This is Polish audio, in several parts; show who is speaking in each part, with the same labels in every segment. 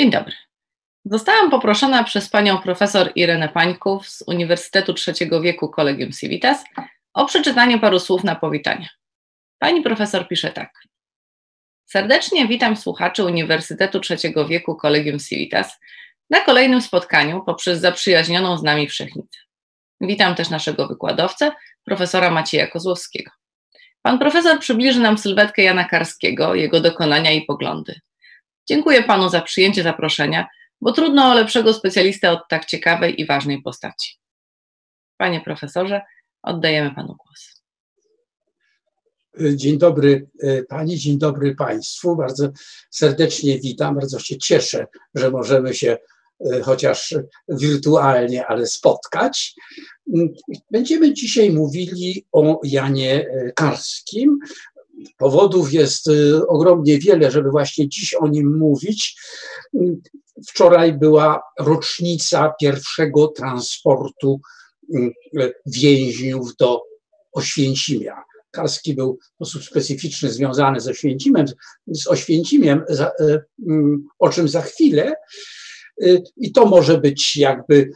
Speaker 1: Dzień dobry. Zostałam poproszona przez panią profesor Irenę Pańków z Uniwersytetu Trzeciego Wieku Collegium Civitas o przeczytanie paru słów na powitanie. Pani profesor pisze tak. Serdecznie witam słuchaczy Uniwersytetu Trzeciego Wieku Collegium Civitas na kolejnym spotkaniu poprzez zaprzyjaźnioną z nami wszechnicę. Witam też naszego wykładowcę, profesora Macieja Kozłowskiego. Pan profesor przybliży nam sylwetkę Jana Karskiego, jego dokonania i poglądy. Dziękuję panu za przyjęcie zaproszenia, bo trudno o lepszego specjalistę od tak ciekawej i ważnej postaci. Panie profesorze, oddajemy panu głos.
Speaker 2: Dzień dobry e, Pani, dzień dobry Państwu. Bardzo serdecznie witam, bardzo się cieszę, że możemy się e, chociaż wirtualnie, ale spotkać. Będziemy dzisiaj mówili o Janie e, Karskim. Powodów jest ogromnie wiele, żeby właśnie dziś o nim mówić. Wczoraj była rocznica pierwszego transportu więźniów do Oświęcimia. Karski był w sposób specyficzny związany z z Oświęcimiem, mm, o czym za chwilę. I to może być jakby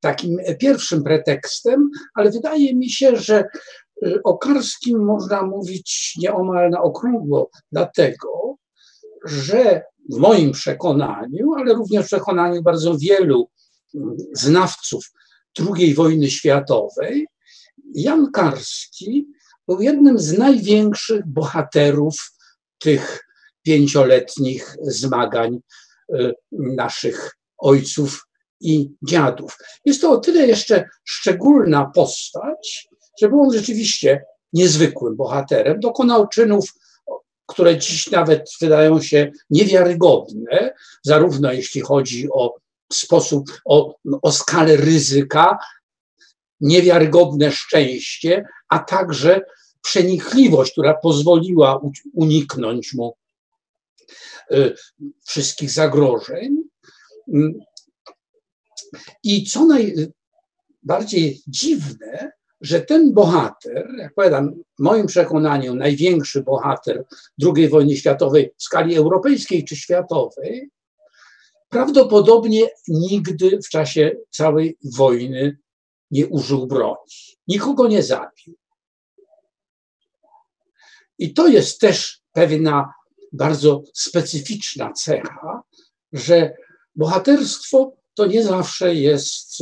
Speaker 2: takim pierwszym pretekstem, ale wydaje mi się, że o Karskim można mówić nieomal na okrągło, dlatego, że w moim przekonaniu, ale również w przekonaniu bardzo wielu mm, znawców II wojny światowej, Jan Karski był jednym z największych bohaterów tych pięcioletnich zmagań y, naszych ojców i dziadów. Jest to o tyle jeszcze szczególna postać, że był on rzeczywiście niezwykłym bohaterem. Dokonał czynów, które dziś nawet wydają się niewiarygodne, zarówno jeśli chodzi o sposób, o, o skalę ryzyka, niewiarygodne szczęście, a także przenikliwość, która pozwoliła uniknąć mu y, wszystkich zagrożeń. I co najbardziej dziwne, że ten bohater, jak powiadam, w moim przekonaniu największy bohater II wojny światowej w skali europejskiej czy światowej, prawdopodobnie nigdy w czasie całej wojny nie użył broni. Nikogo nie zabił. I to jest też pewna bardzo specyficzna cecha, że bohaterstwo to nie zawsze jest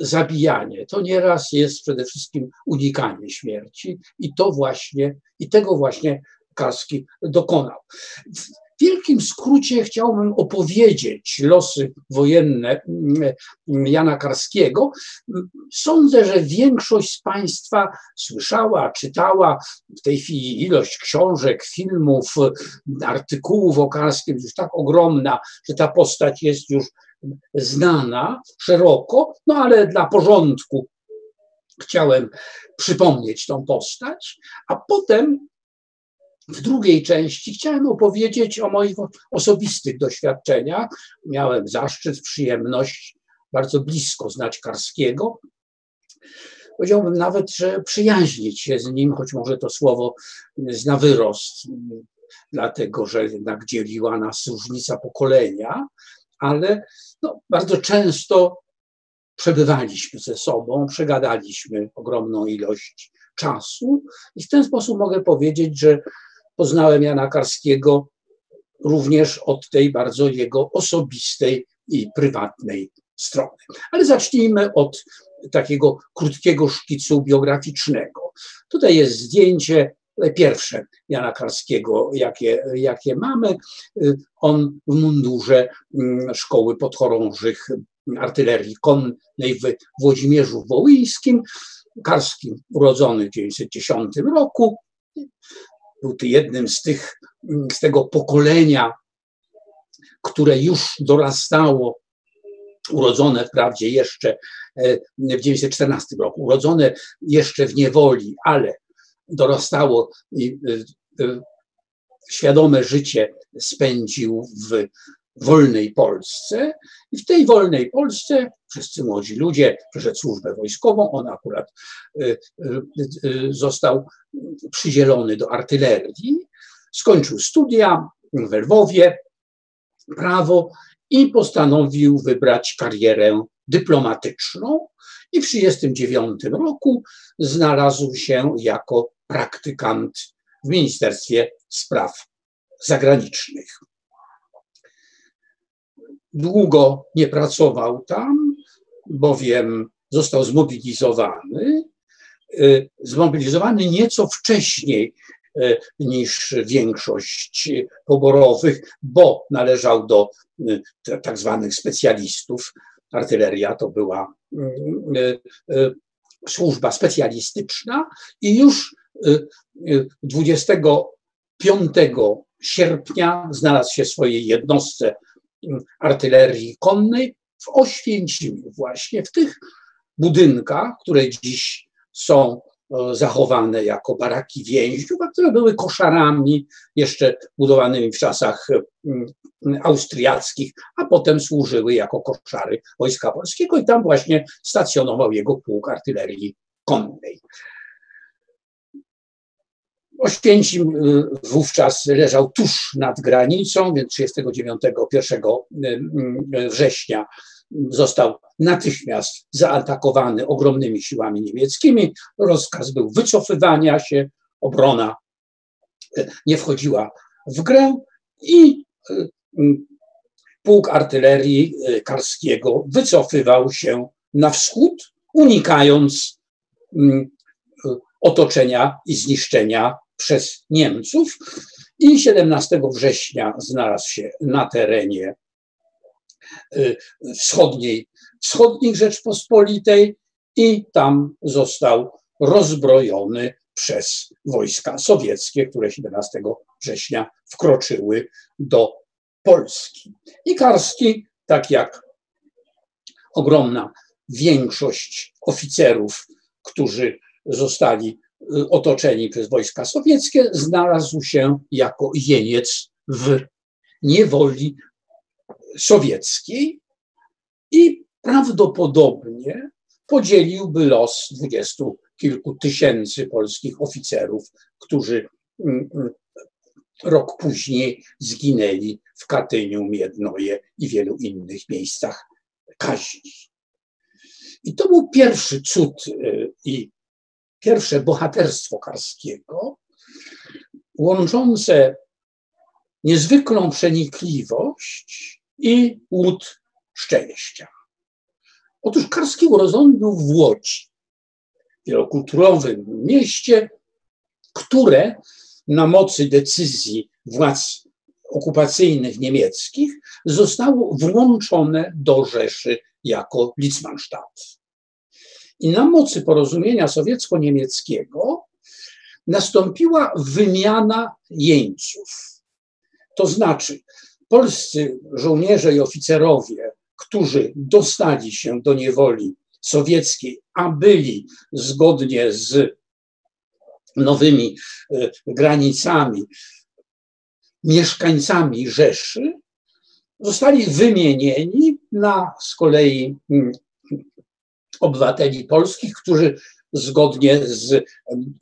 Speaker 2: zabijanie, to nieraz jest przede wszystkim unikanie śmierci i to właśnie, i tego właśnie Karski dokonał. W wielkim skrócie chciałbym opowiedzieć losy wojenne mm, Jana Karskiego. Sądzę, że większość z Państwa słyszała, czytała w tej chwili ilość książek, filmów, artykułów o Karskim już tak ogromna, że ta postać jest już znana szeroko, no ale dla porządku chciałem przypomnieć tą postać, a potem w drugiej części chciałem opowiedzieć o moich osobistych doświadczeniach. Miałem zaszczyt, przyjemność bardzo blisko znać Karskiego. Powiedziałbym nawet, że przyjaźnić się z nim, choć może to słowo zna wyrost, dlatego że jednak dzieliła nas różnica pokolenia, ale no, bardzo często przebywaliśmy ze sobą, przegadaliśmy ogromną ilość czasu i w ten sposób mogę powiedzieć, że poznałem Jana Karskiego również od tej bardzo jego osobistej i prywatnej strony. Ale zacznijmy od takiego krótkiego szkicu biograficznego. Tutaj jest zdjęcie pierwsze Jana Karskiego, jakie, jakie mamy. On w mundurze mm, Szkoły Podchorążych Artylerii Konnej w Włodzimierzu Wołyńskim. Karski urodzony w 1910 roku był jednym z tych, z tego pokolenia, które już dorastało, urodzone wprawdzie jeszcze e, w 1914 roku, urodzone jeszcze w niewoli, ale dorastało i e, e, świadome życie spędził w wolnej Polsce. I w tej wolnej Polsce wszyscy młodzi ludzie przeszedł służbę wojskową. On akurat y, y, y, został przydzielony do artylerii. Skończył studia w Lwowie. prawo i postanowił wybrać karierę dyplomatyczną i w 1939 roku znalazł się jako praktykant w Ministerstwie Spraw Zagranicznych. Długo nie pracował tam, bowiem został zmobilizowany. Y, zmobilizowany nieco wcześniej y, niż większość poborowych, bo należał do y, tak zwanych specjalistów. Artyleria to była służba specjalistyczna i już 25 sierpnia znalazł się w swojej jednostce artylerii konnej w Oświęcimiu, właśnie w tych budynkach, które dziś są zachowane jako baraki więźniów, a które były koszarami jeszcze budowanymi w czasach austriackich, a potem służyły jako koszary Wojska Polskiego i tam właśnie stacjonował jego pułk artylerii konnej. Oświęcim y, wówczas leżał tuż nad granicą, więc 39 1 y, września został natychmiast zaatakowany ogromnymi siłami niemieckimi. Rozkaz był wycofywania się, obrona y, nie wchodziła w grę i pułk artylerii karskiego wycofywał się na wschód, unikając otoczenia i zniszczenia przez Niemców i 17 września znalazł się na terenie y, wschodniej, wschodniej Rzeczpospolitej i tam został rozbrojony przez wojska sowieckie, które 17 września wkroczyły do Polski. I Karski, tak jak ogromna większość oficerów, którzy zostali otoczeni przez wojska sowieckie, znalazł się jako jeniec w niewoli sowieckiej i prawdopodobnie podzieliłby los dwudziestu kilku tysięcy polskich oficerów, którzy mm, mm, rok później zginęli w Katyniu, Miednoje i wielu innych miejscach kaźni. I to był pierwszy cud y, i pierwsze bohaterstwo Karskiego, łączące niezwykłą przenikliwość i łód szczęścia. Otóż Karski urodzony był w Łodzi, wielokulturowym mieście, które na mocy decyzji władz okupacyjnych niemieckich zostało włączone do Rzeszy jako Litzmannstadt. I na mocy porozumienia sowiecko-niemieckiego nastąpiła wymiana jeńców. To znaczy, polscy żołnierze i oficerowie, którzy dostali się do niewoli sowieckiej, a byli zgodnie z nowymi e, granicami mieszkańcami Rzeszy, zostali wymienieni na z kolei mm, obywateli polskich, którzy zgodnie z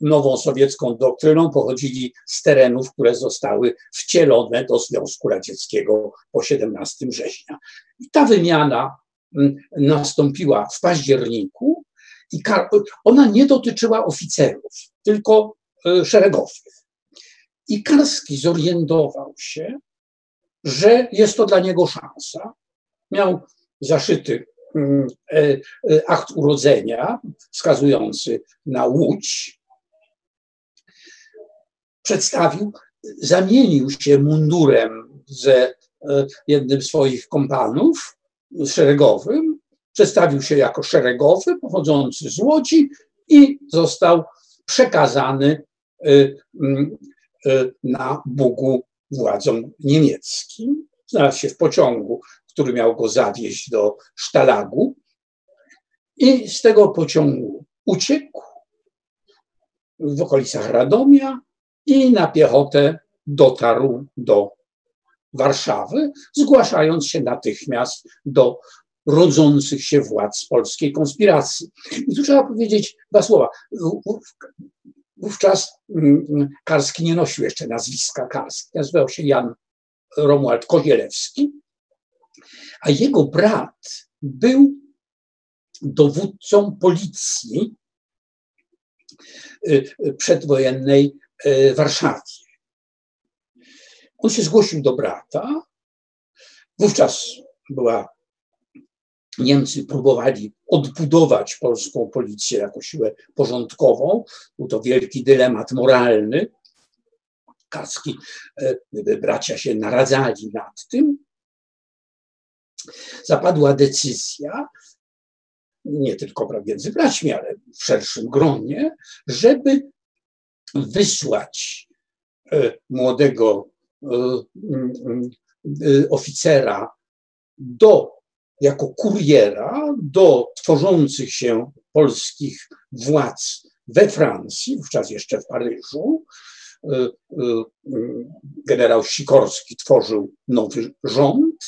Speaker 2: nową sowiecką doktryną pochodzili z terenów, które zostały wcielone do Związku Radzieckiego po 17 września. I ta wymiana nastąpiła w październiku i ona nie dotyczyła oficerów, tylko e, szeregowych. I Karski zorientował się, że jest to dla niego szansa. Miał zaszyty akt urodzenia wskazujący na Łódź, przedstawił, zamienił się mundurem ze e, jednym z swoich kompanów szeregowym, przedstawił się jako szeregowy pochodzący z Łodzi i został przekazany na Bugu władzom niemieckim. Znalazł się w pociągu który miał go zawieźć do Sztalagu. I z tego pociągu uciekł w okolicach Radomia i na piechotę dotarł do Warszawy, zgłaszając się natychmiast do rodzących się władz polskiej konspiracji. I tu trzeba powiedzieć dwa słowa. Wówczas mm, Karski nie nosił jeszcze nazwiska Karski, nazywał się Jan Romuald Kozielewski, a jego brat był dowódcą policji przedwojennej w Warszawie. On się zgłosił do brata. Wówczas była Niemcy próbowali odbudować polską policję jako siłę porządkową. Był to wielki dylemat moralny. Karski, bracia się naradzali nad tym. Zapadła decyzja, nie tylko między braćmi, ale w szerszym gronie, żeby wysłać e, młodego e, oficera do jako kuriera do tworzących się polskich władz we Francji, wówczas jeszcze w Paryżu. Generał Sikorski tworzył nowy rząd,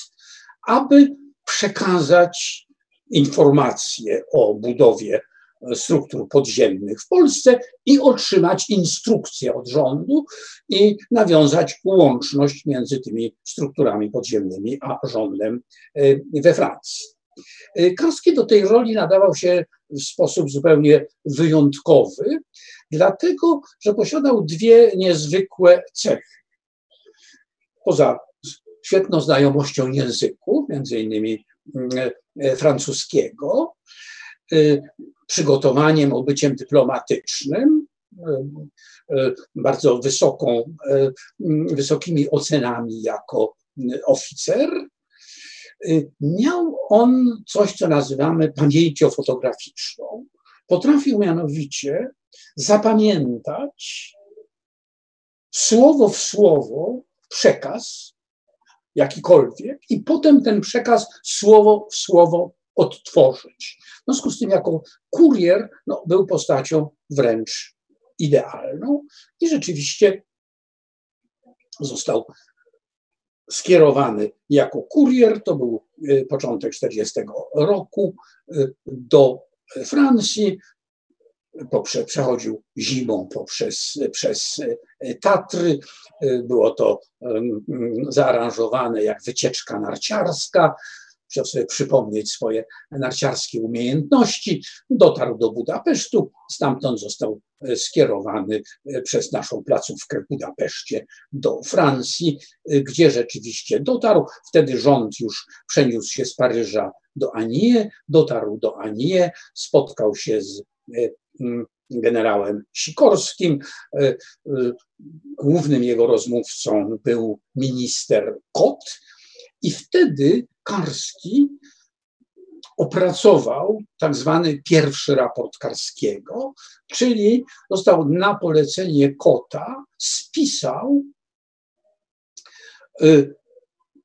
Speaker 2: aby przekazać informacje o budowie struktur podziemnych w Polsce i otrzymać instrukcje od rządu i nawiązać łączność między tymi strukturami podziemnymi a rządem e, we Francji. E, Karski do tej roli nadawał się w sposób zupełnie wyjątkowy, dlatego że posiadał dwie niezwykłe cechy. Poza świetną znajomością języków, między innymi mm, e, francuskiego, przygotowaniem, obyciem dyplomatycznym, e, e, bardzo wysoką, e, wysokimi ocenami jako oficer. Miał on coś, co nazywamy pamięcią fotograficzną. Potrafił mianowicie zapamiętać słowo w słowo przekaz jakikolwiek i potem ten przekaz słowo w słowo odtworzyć. W związku z tym, jako kurier no, był postacią wręcz idealną i rzeczywiście został skierowany jako kurier, to był y, początek 40 roku, y, do Francji, poprze, przechodził zimą poprzez, przez y, Tatry. Było to zaaranżowane jak wycieczka narciarska chciał sobie przypomnieć swoje narciarskie umiejętności, dotarł do Budapesztu, stamtąd został e, skierowany e, przez naszą placówkę w Budapeszcie do Francji, e, gdzie rzeczywiście dotarł. Wtedy rząd już przeniósł się z Paryża do Anie, dotarł do Anie, spotkał się z generałem Sikorskim. Głównym jego rozmówcą był minister Kot i wtedy Karski opracował tak zwany pierwszy raport Karskiego, czyli został na polecenie Kota, spisał y,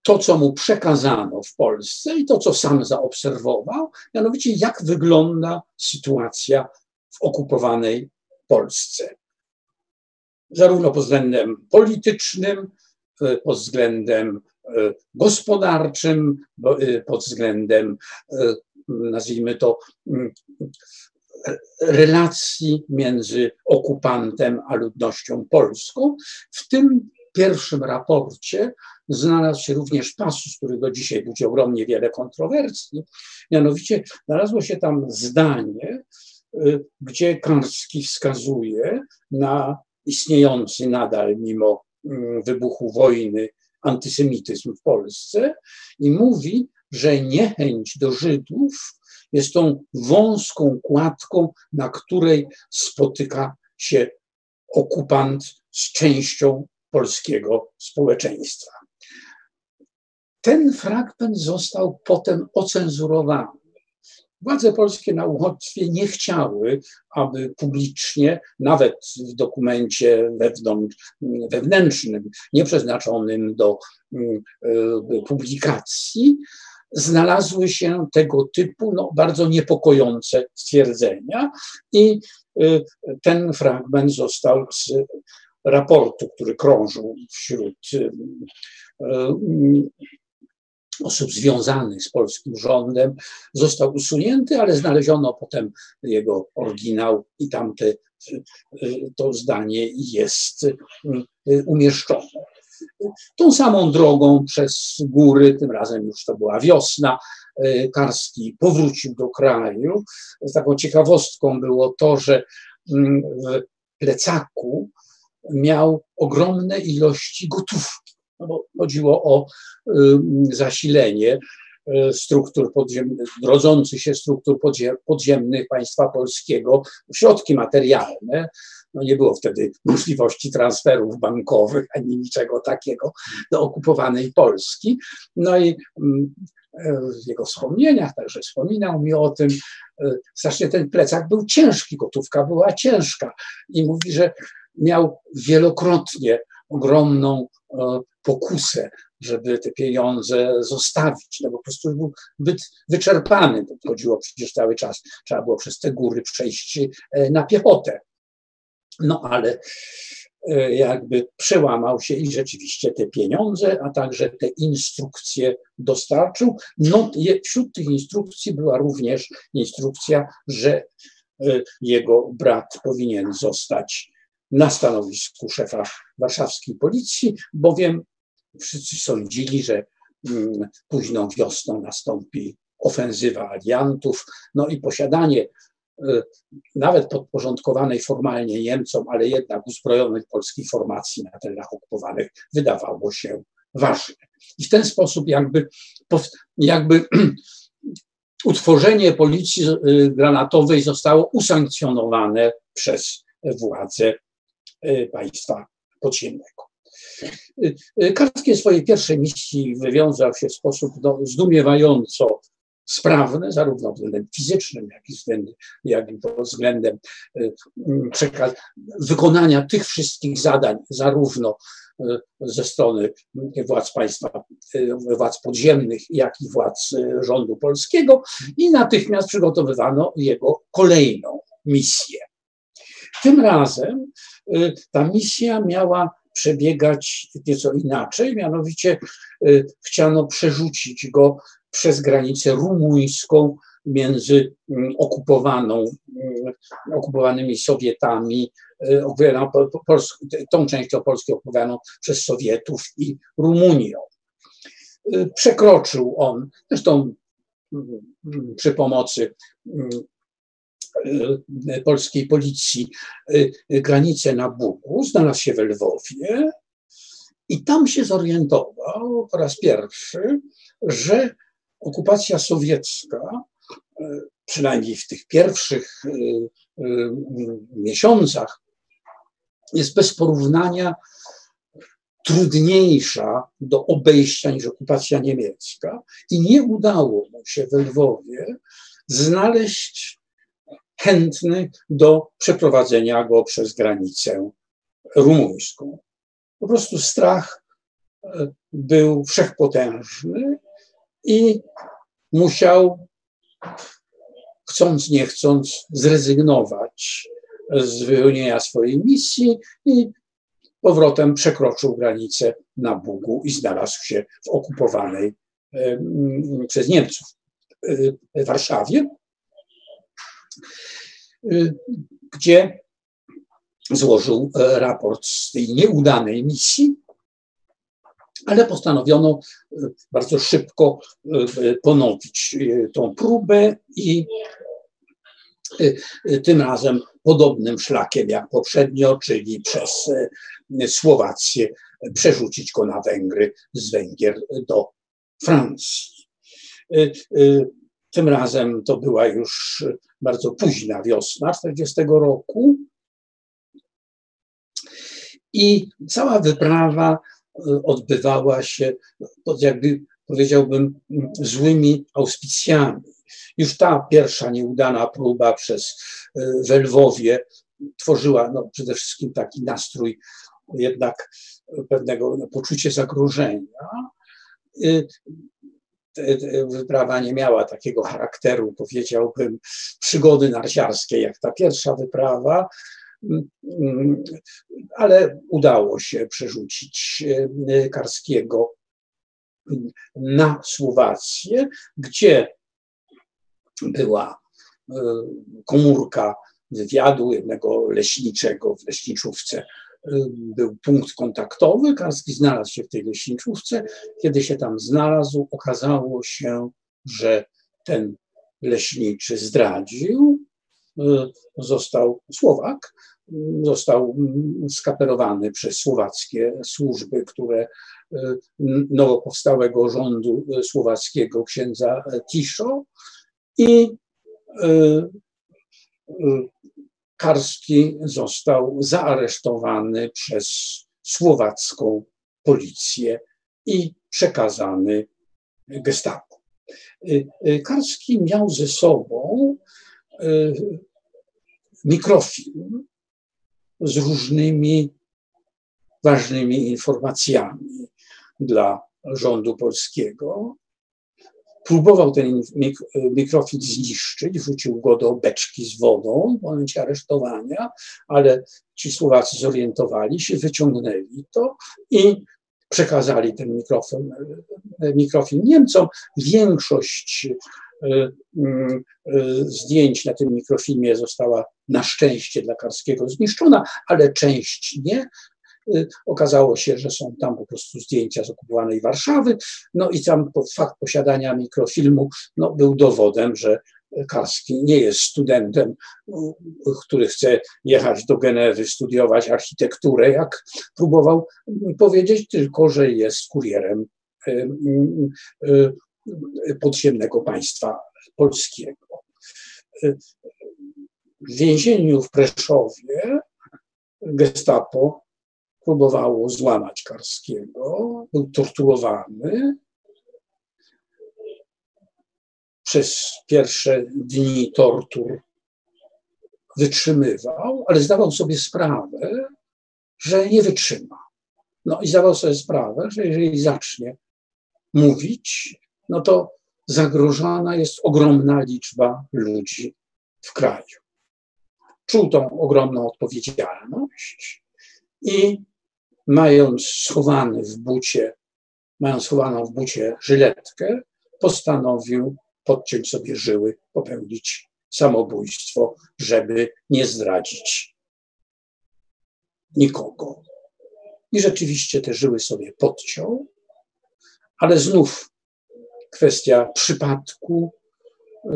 Speaker 2: to, co mu przekazano w Polsce i to, co sam zaobserwował, mianowicie jak wygląda sytuacja w okupowanej Polsce. Zarówno pod względem politycznym, y, pod względem E, gospodarczym, e, pod względem, e, nazwijmy to, mm, relacji między okupantem a ludnością polską. W tym pierwszym raporcie znalazł się również pasus, który do dzisiaj budzi ogromnie wiele kontrowersji. Mianowicie znalazło się tam zdanie, gdzie Karski wskazuje na istniejący nadal mimo mm, wybuchu wojny antysemityzm w Polsce i mówi, że niechęć do Żydów jest tą wąską kładką, na której spotyka się okupant z częścią polskiego społeczeństwa. Ten fragment został potem ocenzurowany. Władze polskie na uchodźstwie nie chciały, aby publicznie, nawet w dokumencie wewnątrz, wewnętrznym, nieprzeznaczonym do mm, e, publikacji, znalazły się tego typu no, bardzo niepokojące stwierdzenia i e, ten fragment został z raportu, który krążył wśród e, osób związanych z polskim rządem został usunięty, ale znaleziono potem jego oryginał i tamte to zdanie jest umieszczone. Tą samą drogą przez góry, tym razem już to była wiosna, Karski powrócił do kraju. Taką ciekawostką było to, że mm, w plecaku miał ogromne ilości gotówki. No bo chodziło o zasilenie y, struktur podziemnych, rodzących się struktur podziemnych państwa polskiego, środki materialne. No nie było wtedy możliwości transferów bankowych ani niczego takiego do okupowanej Polski. No i w jego wspomnieniach także wspominał mi o tym, y, strasznie ten plecak był ciężki, gotówka była ciężka i mówi, że miał wielokrotnie ogromną e, pokusę, żeby te pieniądze zostawić, no bo po prostu był zbyt wyczerpany, bo chodziło przecież cały czas, trzeba było przez te góry przejść e, na piechotę. No ale e, jakby przełamał się i rzeczywiście te pieniądze, a także te instrukcje dostarczył. No, wśród tych instrukcji była również instrukcja, że jego brat powinien zostać na stanowisku szefa warszawskiej policji, bowiem wszyscy sądzili, że mm, późną wiosną nastąpi ofensywa aliantów, no i posiadanie y, nawet podporządkowanej formalnie Niemcom, ale jednak uzbrojonych polskich formacji na terenach okupowanych wydawało się ważne. I w ten sposób jakby, jakby utworzenie policji y, granatowej zostało usankcjonowane przez władze Y, państwa podziemnego. Y, y, Karski swojej pierwszej misji wywiązał się w sposób no, zdumiewająco sprawny, zarówno względem fizycznym, jak i względem, jak i względem przekaz- wykonania tych wszystkich zadań, zarówno ze strony władz państwa, władz podziemnych, jak i władz rządu polskiego i natychmiast przygotowywano jego kolejną misję. Tym razem y, ta misja miała przebiegać nieco inaczej, mianowicie y, chciano przerzucić go przez granicę rumuńską między mm, okupowaną, mm, okupowanymi Sowietami, y, tą częścią Polski okupowaną przez Sowietów i Rumunią. Przekroczył on, zresztą mm, przy pomocy polskiej policji e, granicę na Bugu, znalazł się w Lwowie i tam się zorientował po raz pierwszy, że okupacja sowiecka, e, przynajmniej w tych pierwszych miesiącach, jest bez porównania trudniejsza do obejścia niż okupacja niemiecka i nie udało mu się w Lwowie znaleźć chętny do przeprowadzenia go przez granicę rumuńską. Po prostu strach e, był wszechpotężny i musiał, chcąc nie chcąc, zrezygnować z wypełnienia swojej misji i powrotem przekroczył granicę na Bugu i znalazł się w okupowanej przez Niemców Warszawie. Y, gdzie złożył e, raport z tej nieudanej misji, ale postanowiono e, bardzo szybko e, ponowić tą próbę i tym razem podobnym szlakiem jak poprzednio, czyli przez Słowację, przerzucić go na Węgry, z Węgier do Francji. Tym razem to była już bardzo późna wiosna 40 roku. I cała wyprawa e, odbywała się pod jakby powiedziałbym złymi auspicjami. Już ta pierwsza nieudana próba przez e, Lwowie tworzyła no, przede wszystkim taki nastrój jednak pewnego no, poczucia zagrożenia. Wyprawa nie miała takiego charakteru, powiedziałbym, przygody narciarskiej, jak ta pierwsza wyprawa, ale udało się przerzucić e, Karskiego na Słowację, gdzie była e, komórka wywiadu jednego leśniczego w leśniczówce był punkt kontaktowy. Karski znalazł się w tej leśniczówce. Kiedy się tam znalazł, okazało się, że ten leśniczy zdradził. Został Słowak, został skaperowany przez słowackie służby, które nowo powstałego rządu słowackiego księdza Tiszo i Karski został zaaresztowany przez słowacką policję i przekazany gestapo. Y, y, Karski miał ze sobą y, mikrofilm z różnymi ważnymi informacjami dla rządu polskiego próbował ten mikrofil zniszczyć, wrzucił go do beczki z wodą w momencie aresztowania, ale ci Słowacy zorientowali się, wyciągnęli to i przekazali ten mikrofon, mikrofilm Niemcom. Większość e, mm, e, zdjęć na tym mikrofilmie została na szczęście dla Karskiego zniszczona, ale część nie. Y, okazało się, że są tam po prostu zdjęcia z okupowanej Warszawy. No i tam fakt posiadania mikrofilmu no, był dowodem, że Karski nie jest studentem, który chce jechać do Genewy, studiować architekturę, jak próbował powiedzieć, tylko że jest kurierem y, y, podziemnego państwa polskiego. W więzieniu w Preszowie gestapo próbowało złamać Karskiego, był torturowany. Przez pierwsze dni tortur wytrzymywał, ale zdawał sobie sprawę, że nie wytrzyma. No i zdawał sobie sprawę, że jeżeli zacznie mówić, no to zagrożona jest ogromna liczba ludzi w kraju. Czuł tą ogromną odpowiedzialność i mając schowany w bucie, mając schowaną w bucie żyletkę, postanowił podciąć sobie żyły, popełnić samobójstwo, żeby nie zdradzić nikogo. I rzeczywiście te żyły sobie podciął, ale znów kwestia przypadku. Y,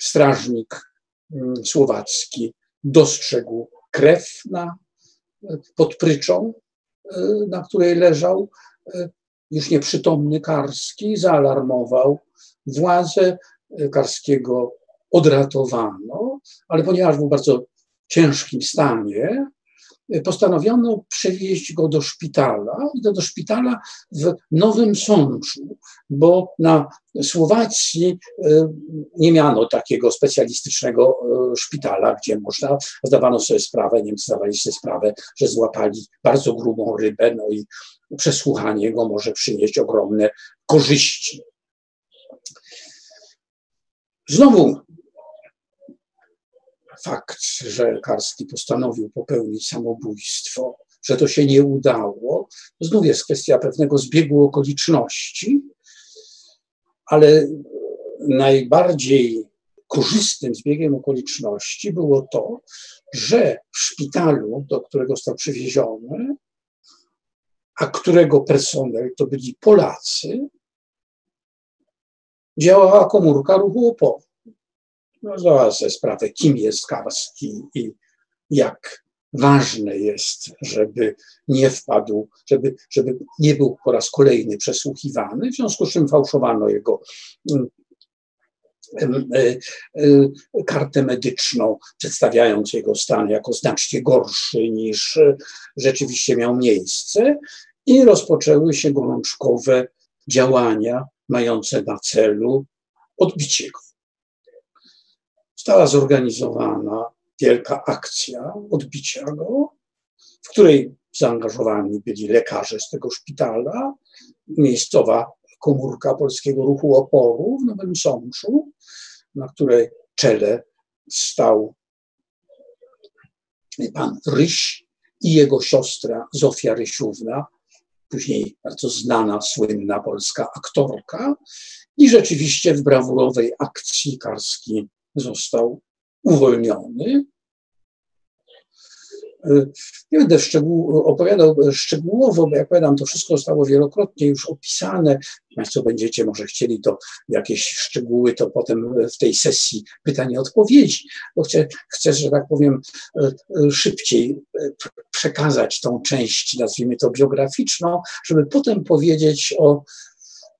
Speaker 2: strażnik y, słowacki dostrzegł krew na pod pryczą, e, na której leżał e, już nieprzytomny Karski, zaalarmował. Władze Karskiego odratowano, ale ponieważ był w bardzo ciężkim stanie, postanowiono przewieźć go do szpitala i to do szpitala w Nowym Sączu, bo na Słowacji e, nie miano takiego specjalistycznego e, szpitala, gdzie można, zdawano sobie sprawę, Niemcy zdawali sobie sprawę, że złapali bardzo grubą rybę, no i przesłuchanie go może przynieść ogromne korzyści. Znowu fakt, że Karski postanowił popełnić samobójstwo, że to się nie udało, znów jest kwestia pewnego zbiegu okoliczności, ale najbardziej korzystnym zbiegiem okoliczności było to, że w szpitalu, do którego został przywieziony, a którego personel to byli Polacy, działała komórka ruchu oporu no, zdała sobie sprawę, kim jest Karski i jak ważne jest, żeby nie wpadł, żeby, żeby nie był po raz kolejny przesłuchiwany, w związku z czym fałszowano jego mm, e, e, kartę medyczną, przedstawiając jego stan jako znacznie gorszy niż rzeczywiście miał miejsce i rozpoczęły się gorączkowe działania mające na celu odbicie go została zorganizowana wielka akcja odbicia go, w której zaangażowani byli lekarze z tego szpitala, miejscowa komórka Polskiego Ruchu Oporu w Nowym Sączu, na której czele stał pan Ryś i jego siostra Zofia Rysiówna, później bardzo znana, słynna polska aktorka. I rzeczywiście w brawurowej akcji Karski został uwolniony. Nie będę opowiadał szczegółowo, bo jak powiadam, to wszystko zostało wielokrotnie już opisane. Państwo będziecie może chcieli to jakieś szczegóły, to potem w tej sesji pytań i odpowiedzi, bo chcę, chcę, że tak powiem, szybciej przekazać tą część, nazwijmy to biograficzną, żeby potem powiedzieć o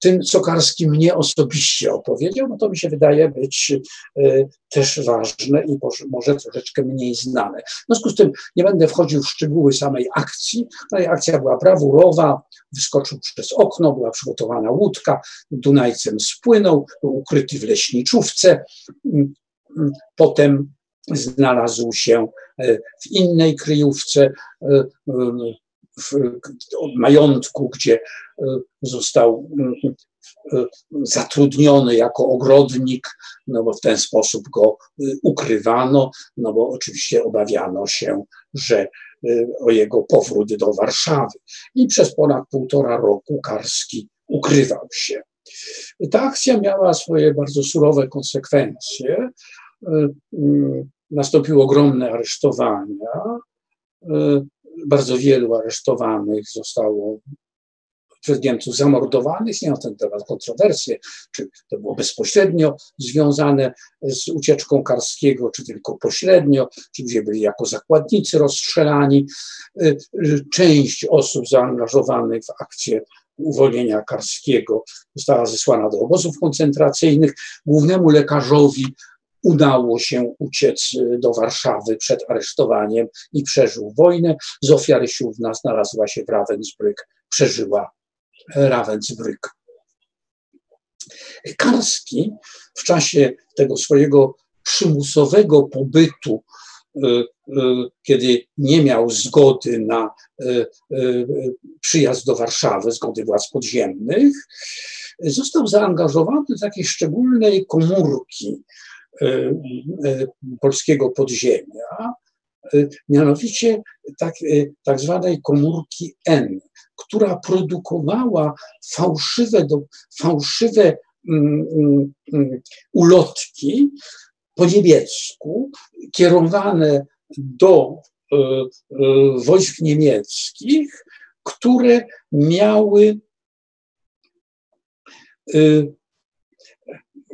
Speaker 2: tym, co Karski mnie osobiście opowiedział, no to mi się wydaje być e, też ważne i może troszeczkę mniej znane. W związku z tym nie będę wchodził w szczegóły samej akcji. No akcja była brawurowa, wyskoczył przez okno, była przygotowana łódka, Dunajcem spłynął, był ukryty w leśniczówce. Mm, mm, potem znalazł się e, w innej kryjówce, e, w majątku, gdzie e, został e, zatrudniony jako ogrodnik, no bo w ten sposób go e, ukrywano, no bo oczywiście obawiano się, że o jego powrót do Warszawy. I przez ponad półtora roku Karski ukrywał się. Ta akcja miała swoje bardzo surowe konsekwencje. Nastąpiły ogromne aresztowania bardzo wielu aresztowanych zostało przez Niemców zamordowanych. Nie ma ten temat kontrowersje, czy to było bezpośrednio związane z ucieczką Karskiego, czy tylko pośrednio, czy gdzie byli jako zakładnicy rozstrzelani. Y, y, część osób zaangażowanych w akcję uwolnienia Karskiego została zesłana do obozów koncentracyjnych. Głównemu lekarzowi udało się uciec y, do Warszawy przed aresztowaniem i przeżył wojnę. Zofia Rysiówna znalazła się w Ravensbrück, przeżyła Ravensbrück. Karski w czasie tego swojego przymusowego pobytu, y, y, kiedy nie miał zgody na przyjazd do Warszawy, zgody władz podziemnych, został zaangażowany do takiej szczególnej komórki E, e, polskiego podziemia, e, mianowicie tak, tak zwanej komórki N, która produkowała fałszywe, fałszywe mm, mm, mm, ulotki po niemiecku, kierowane do wojsk niemieckich, które miały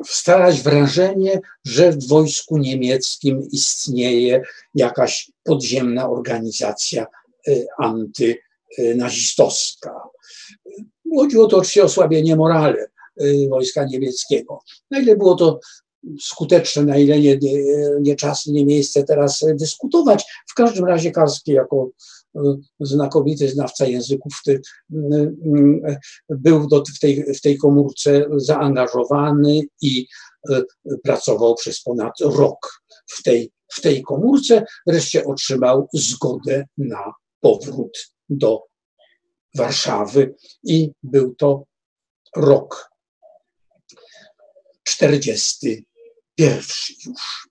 Speaker 2: starać wrażenie, że w wojsku niemieckim istnieje jakaś podziemna organizacja y, antynazistowska. Chodziło to oczywiście o osłabienie morale y, wojska niemieckiego. Na ile było to skuteczne, na ile nie, nie, czas, nie miejsce teraz dyskutować. W każdym razie Karski jako znakomity znawca języków, był do, w, tej, w tej komórce zaangażowany i e, pracował przez ponad rok w tej, w tej komórce. Wreszcie otrzymał zgodę na powrót do Warszawy i był to rok 41 już.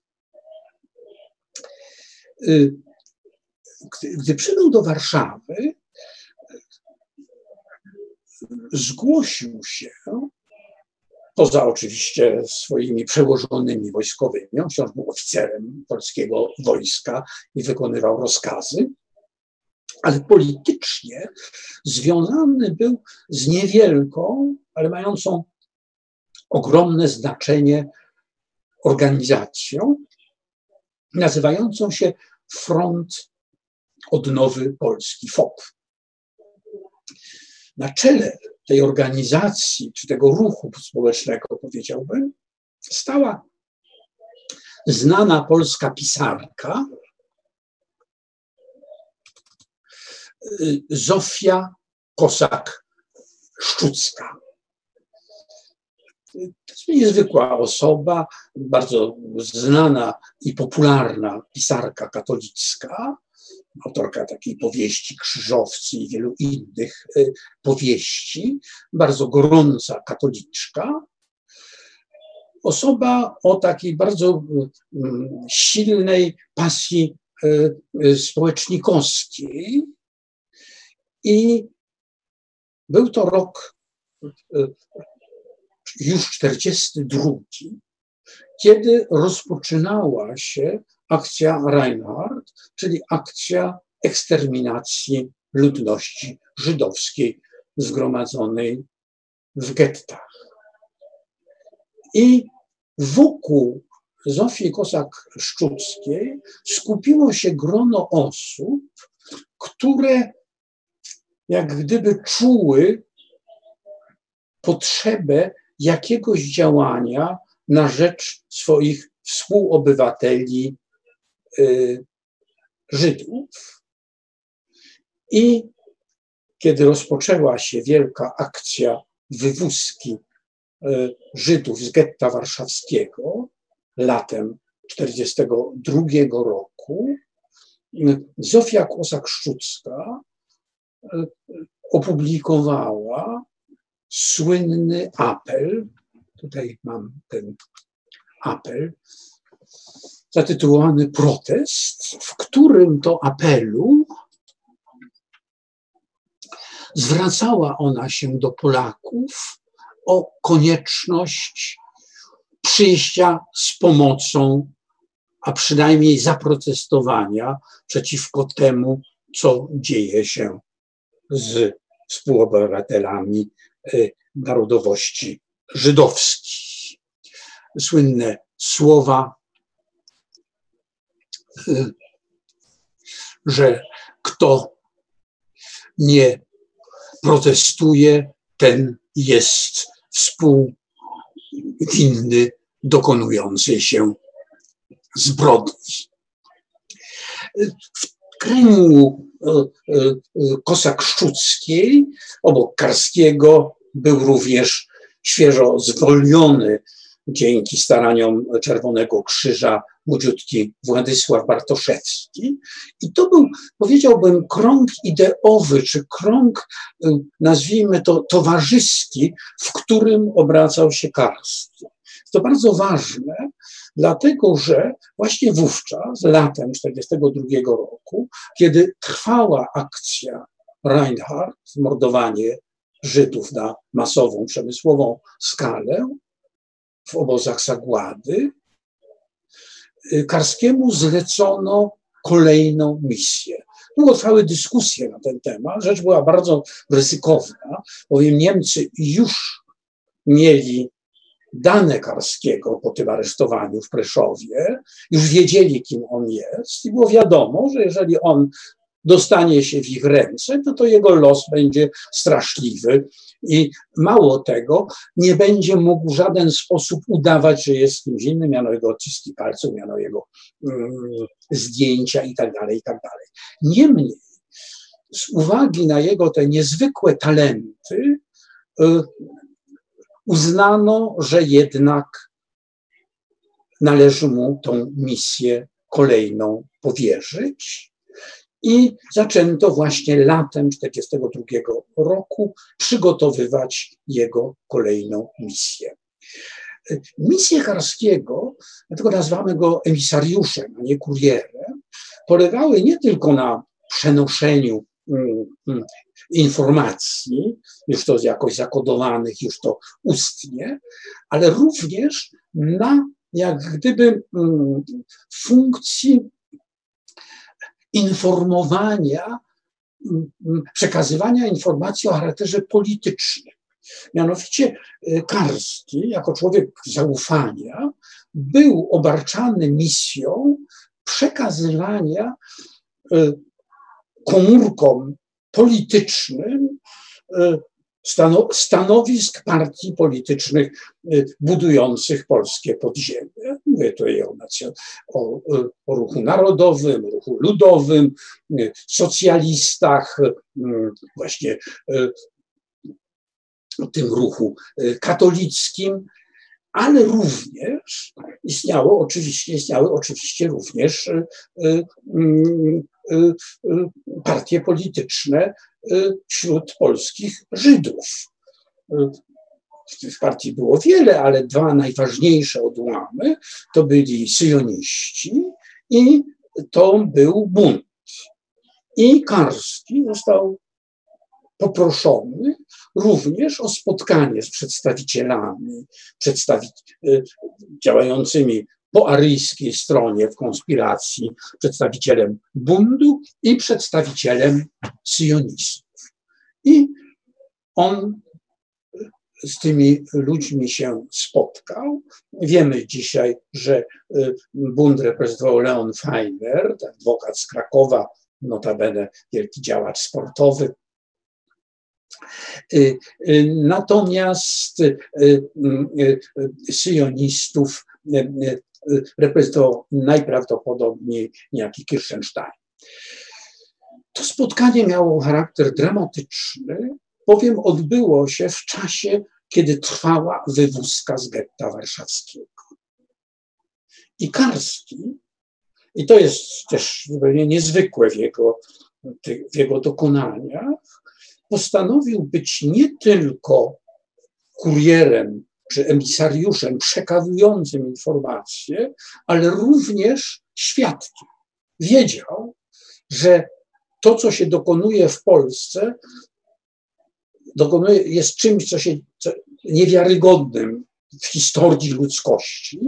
Speaker 2: Gdy, gdy przybył do Warszawy, zgłosił się, poza oczywiście swoimi przełożonymi wojskowymi, on wciąż był oficerem polskiego wojska i wykonywał rozkazy, ale politycznie związany był z niewielką, ale mającą ogromne znaczenie organizacją, nazywającą się Front odnowy Polski, FOP. Na czele tej organizacji, czy tego ruchu społecznego, powiedziałbym, stała znana polska pisarka y, Zofia Kosak-Szczucka. To jest niezwykła osoba, bardzo znana i popularna pisarka katolicka, autorka takiej powieści Krzyżowcy i wielu innych y, powieści, bardzo gorąca katoliczka, osoba o takiej bardzo y, y, silnej pasji społecznikowskiej. I był to rok już 42, kiedy rozpoczynała się akcja Reinhardt, czyli akcja eksterminacji ludności żydowskiej zgromadzonej w gettach. I wokół Zofii Kosak-Szczuckiej skupiło się grono osób, które jak gdyby czuły potrzebę jakiegoś działania na rzecz swoich współobywateli Żydów. I kiedy rozpoczęła się wielka akcja wywózki y, Żydów z getta warszawskiego latem 1942 roku, y, Zofia Kosak-Szczucka opublikowała słynny apel, tutaj mam ten apel, zatytułowany Protest, w którym to apelu zwracała ona się do Polaków o konieczność przyjścia z pomocą, a przynajmniej zaprotestowania przeciwko temu, co dzieje się z współobywatelami y, narodowości żydowskiej. Słynne słowa, że kto nie protestuje, ten jest współwinny dokonującej się zbrodni. W kręgu e, e, Kosak Szczuckiej, obok Karskiego, był również świeżo zwolniony dzięki staraniom Czerwonego Krzyża młodziutki Władysław Bartoszewski. I to był, powiedziałbym, krąg ideowy, czy krąg, e, nazwijmy to, towarzyski, w którym obracał się Karski. To bardzo ważne, dlatego że właśnie wówczas, latem 1942 roku, kiedy trwała akcja Reinhardt, mordowanie Żydów na masową, przemysłową skalę w obozach zagłady, y, Karskiemu zlecono kolejną misję. Długo trwały dyskusje na ten temat. Rzecz była bardzo ryzykowna, bowiem Niemcy już mieli dane Karskiego po tym aresztowaniu w Preszowie, już wiedzieli, kim on jest i było wiadomo, że jeżeli on dostanie się w ich ręce, to, to jego los będzie straszliwy i mało tego, nie będzie mógł w żaden sposób udawać, że jest kimś innym, miano jego odciski palców, miano jego mm, zdjęcia i tak dalej, i tak. Niemniej, z uwagi na jego te niezwykłe talenty, y, uznano, że jednak należy mu tą misję kolejną powierzyć. I zaczęto właśnie latem 1942 roku przygotowywać jego kolejną misję. Misję Karskiego, dlatego nazywamy go emisariuszem, a nie kurierem, polegały nie tylko na przenoszeniu mm, mm, informacji, już to jakoś zakodowanych, już to ustnie, ale również na jak gdyby mm, funkcji informowania, przekazywania informacji o charakterze politycznym. Mianowicie y, Karski, jako człowiek zaufania, był obarczany misją przekazywania y, komórkom politycznym e, stanowisk partii politycznych e, budujących polskie podziemie. Mówię tutaj o, o, o ruchu narodowym, ruchu ludowym, e, socjalistach, właśnie tym ruchu katolickim, ale również istniało oczywiście, istniały oczywiście również Y, y, partie polityczne wśród polskich Żydów. Partii było wiele, ale dwa najważniejsze odłamy to byli syjoniści i to był bunt. I Karski został poproszony również o spotkanie z przedstawicielami, przedstawi działającymi po aryjskiej stronie w konspiracji, przedstawicielem bundu i przedstawicielem sionistów. I on z tymi ludźmi się spotkał. Wiemy dzisiaj, że y, Bund reprezentował Leon Feiner, adwokat z Krakowa, notabene wielki działacz sportowy. Y, y, natomiast syjonistów reprezentował najprawdopodobniej niejaki Kirchenstein. To spotkanie miało charakter dramatyczny, bowiem odbyło się w czasie, kiedy trwała wywózka z getta warszawskiego. I Karski, i to jest też zupełnie niezwykłe w jego, w jego dokonaniach, postanowił być nie tylko kurierem czy emisariuszem przekazującym informacje, ale również świadkiem. Wiedział, że to, co się dokonuje w Polsce, dokonuje, jest czymś, co się co niewiarygodnym w historii ludzkości,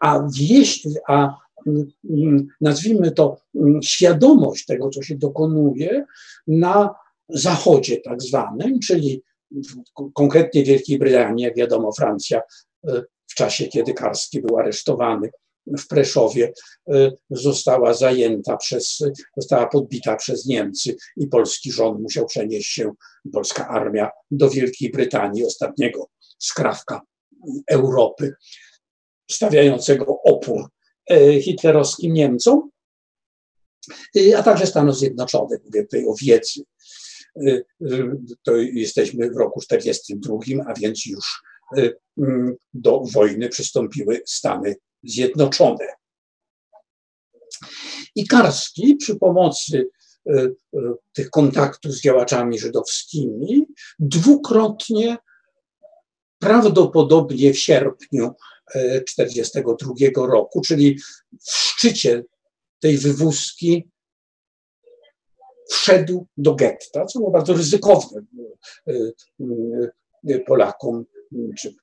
Speaker 2: a, wieś, a mm, nazwijmy to mm, świadomość tego, co się dokonuje na Zachodzie tak zwanym, czyli konkretnie Wielkiej Brytanii, jak wiadomo, Francja e, w czasie, kiedy Karski był aresztowany w Preszowie, e, została zajęta przez, została podbita przez Niemcy i polski rząd musiał przenieść się, polska armia do Wielkiej Brytanii, ostatniego skrawka Europy, stawiającego opór e, hitlerowskim Niemcom, a także Stanów Zjednoczonych, mówię tutaj o wiedzy. Y, to jesteśmy w roku 1942, a więc już y, mm, do wojny przystąpiły Stany Zjednoczone. I Karski przy pomocy y, tych kontaktów z działaczami żydowskimi dwukrotnie, prawdopodobnie w sierpniu 1942 roku, czyli w szczycie tej wywózki wszedł do getta, co było bardzo ryzykowne Polakom czy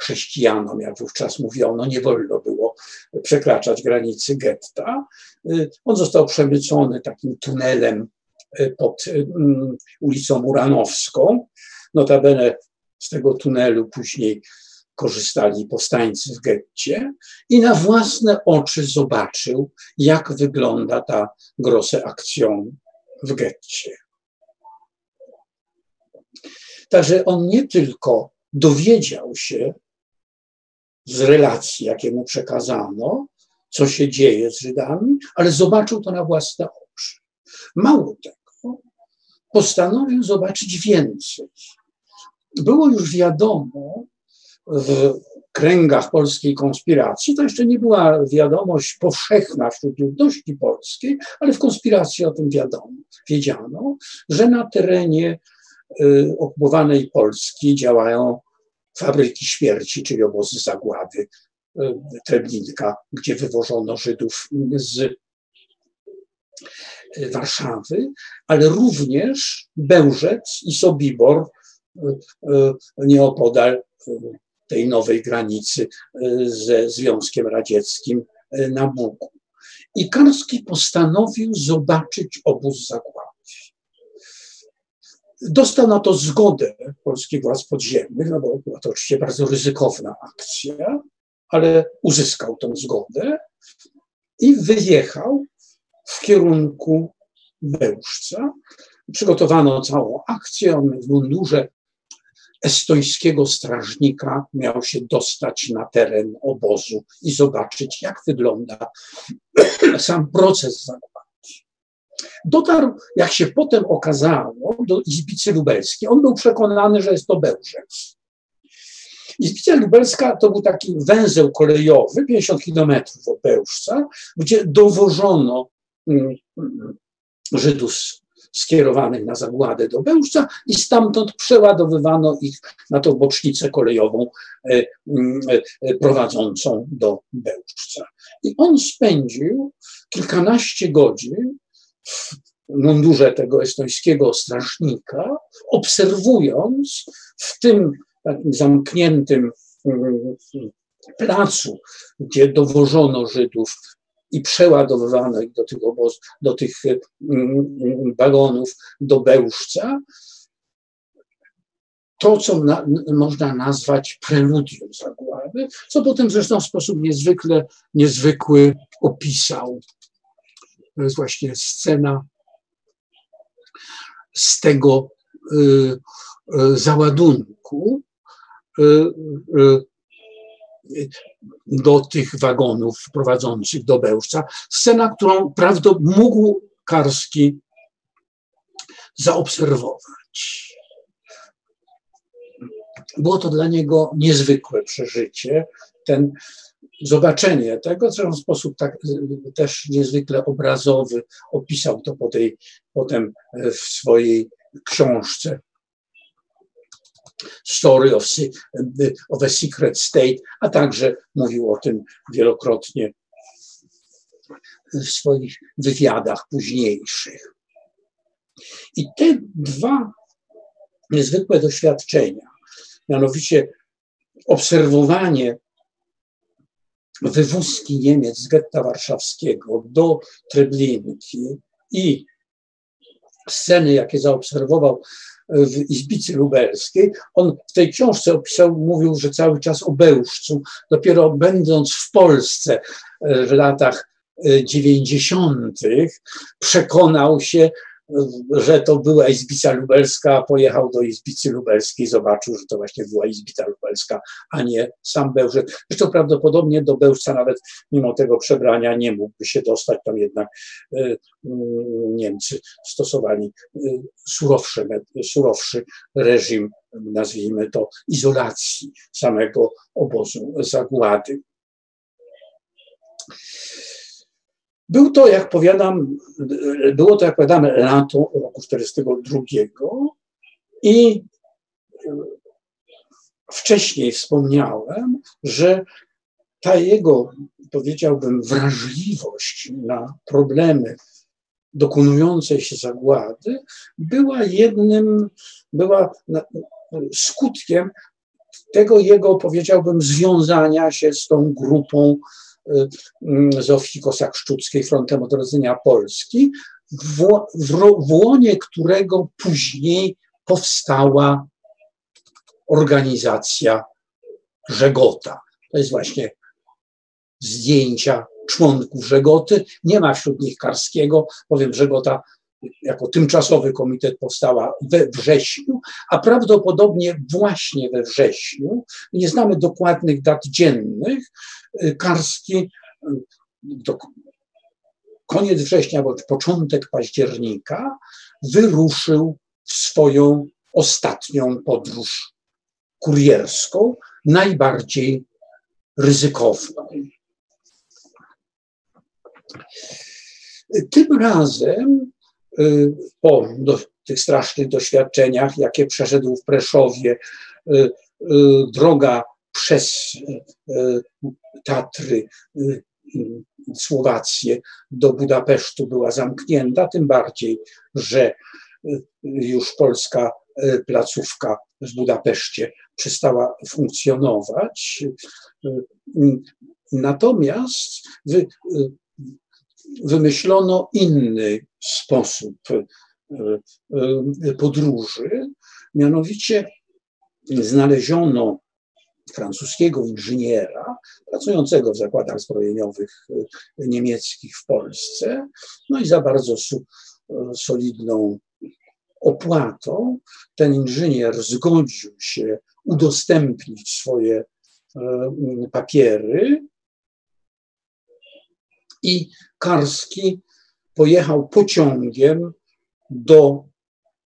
Speaker 2: chrześcijanom, jak wówczas mówiono, nie wolno było przekraczać granicy getta. On został przemycony takim tunelem pod ulicą Muranowską. Notabene z tego tunelu później korzystali powstańcy w getcie i na własne oczy zobaczył, jak wygląda ta grosse akcją w getcie. Także on nie tylko dowiedział się z relacji, jakie mu przekazano, co się dzieje z Żydami, ale zobaczył to na własne oczy. Mało tego, postanowił zobaczyć więcej. Było już wiadomo, w kręgach polskiej konspiracji, to jeszcze nie była wiadomość powszechna wśród ludności polskiej, ale w konspiracji o tym wiadomo, wiedziano, że na terenie y, okupowanej Polski działają fabryki śmierci, czyli obozy zagłady y, Treblinka, gdzie wywożono Żydów z y, Warszawy, ale również Bełżec i Sobibor nieopodal tej nowej granicy e, ze Związkiem Radzieckim e, na Bugu. I Karski postanowił zobaczyć obóz zagłady. Dostał na to zgodę polskich władz podziemnych, no bo była to oczywiście bardzo ryzykowna akcja, ale uzyskał tę zgodę i wyjechał w kierunku Bełżca. Przygotowano całą akcję, on w mundurze estońskiego strażnika miał się dostać na teren obozu i zobaczyć, jak wygląda sam proces zagłady. Dotarł, jak się potem okazało, do Izbicy Lubelskiej. On był przekonany, że jest to Bełżec. Izbica Lubelska to był taki węzeł kolejowy, 50 kilometrów od Bełżca, gdzie dowożono mm, Żydów skierowanych na zagładę do Bełżca i stamtąd przeładowywano ich na tą bocznicę kolejową e, mm, e, prowadzącą do Bełżca. I on spędził kilkanaście godzin mundurze tego estońskiego strażnika, obserwując w tym takim zamkniętym mm, placu, gdzie dowożono Żydów i przeładowywano ich do tych, oboz, do tych mm, wagonów do Bełżca, to, co na, można nazwać preludium zagłady, co potem zresztą w sposób niezwykle, niezwykły opisał. To jest właśnie scena z tego y, y, załadunku y, do tych wagonów prowadzących do Bełżca. Scena, którą prawdopodobnie mógł Karski zaobserwować. Było to dla niego niezwykłe przeżycie, ten zobaczenie tego, co w sposób tak, też niezwykle obrazowy opisał to po tej, potem w swojej książce Story of, of a Secret State, a także mówił o tym wielokrotnie w swoich wywiadach późniejszych. I te dwa niezwykłe doświadczenia, mianowicie obserwowanie wywózki Niemiec z getta warszawskiego do Treblinki i sceny, jakie zaobserwował w Izbicy Lubelskiej. On w tej książce opisał, mówił, że cały czas o Bełżcu. Dopiero będąc w Polsce e, w latach 90. E, przekonał się, że to była Izbica Lubelska, pojechał do Izbicy Lubelskiej, zobaczył, że to właśnie była Izbica Lubelska, a nie sam Bełżec. Zresztą prawdopodobnie do Bełżca nawet mimo tego przebrania nie mógłby się dostać, tam jednak mm, Niemcy stosowali e, surowszy, surowszy reżim, nazwijmy to, izolacji samego obozu zagłady. Był to, jak powiadam, było to, jak powiadam, lato roku 42 i e, wcześniej wspomniałem, że ta jego, powiedziałbym, wrażliwość na problemy dokonującej się zagłady była jednym, była skutkiem tego jego, powiedziałbym, związania się z tą grupą Zofii Kosak-Szczuckiej Frontem Odrodzenia Polski, w, w, w łonie którego później powstała organizacja Żegota. To jest właśnie zdjęcia członków Żegoty. Nie ma wśród nich Karskiego, powiem, Żegota jako tymczasowy komitet powstała we wrześniu, a prawdopodobnie właśnie we wrześniu, nie znamy dokładnych dat dziennych, y, Karski y, do koniec września bądź początek października wyruszył w swoją ostatnią podróż kurierską, najbardziej ryzykowną. Tym razem Y, po do, tych strasznych doświadczeniach, jakie przeszedł w Preszowie, y, y, droga przez Tatry, Słowację do Budapesztu była zamknięta, tym bardziej, że już polska placówka w Budapeszcie przestała funkcjonować. Natomiast wymyślono inny sposób e, e, podróży, mianowicie znaleziono francuskiego inżyniera pracującego w zakładach zbrojeniowych e, niemieckich w Polsce, no i za bardzo solidną opłatą. Ten inżynier zgodził się udostępnić swoje papiery i Karski pojechał pociągiem do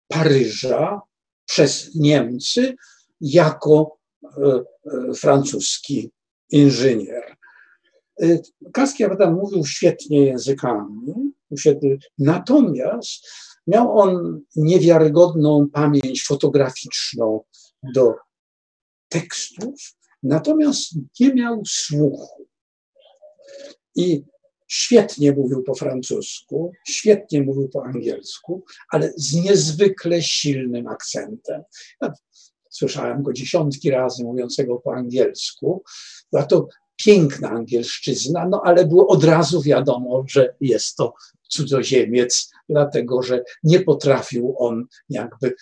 Speaker 2: Paryża przez Niemcy jako e, e, francuski inżynier. E, Karski, jak tam mówił świetnie językami, natomiast miał on niewiarygodną pamięć fotograficzną do tekstów, natomiast nie miał słuchu. I Świetnie mówił po francusku, świetnie mówił po angielsku, ale z niezwykle silnym akcentem. słyszałem go dziesiątki razy mówiącego po angielsku. Była to piękna angielszczyzna, no ale było od razu wiadomo, że jest to cudzoziemiec, dlatego że nie potrafił on jakby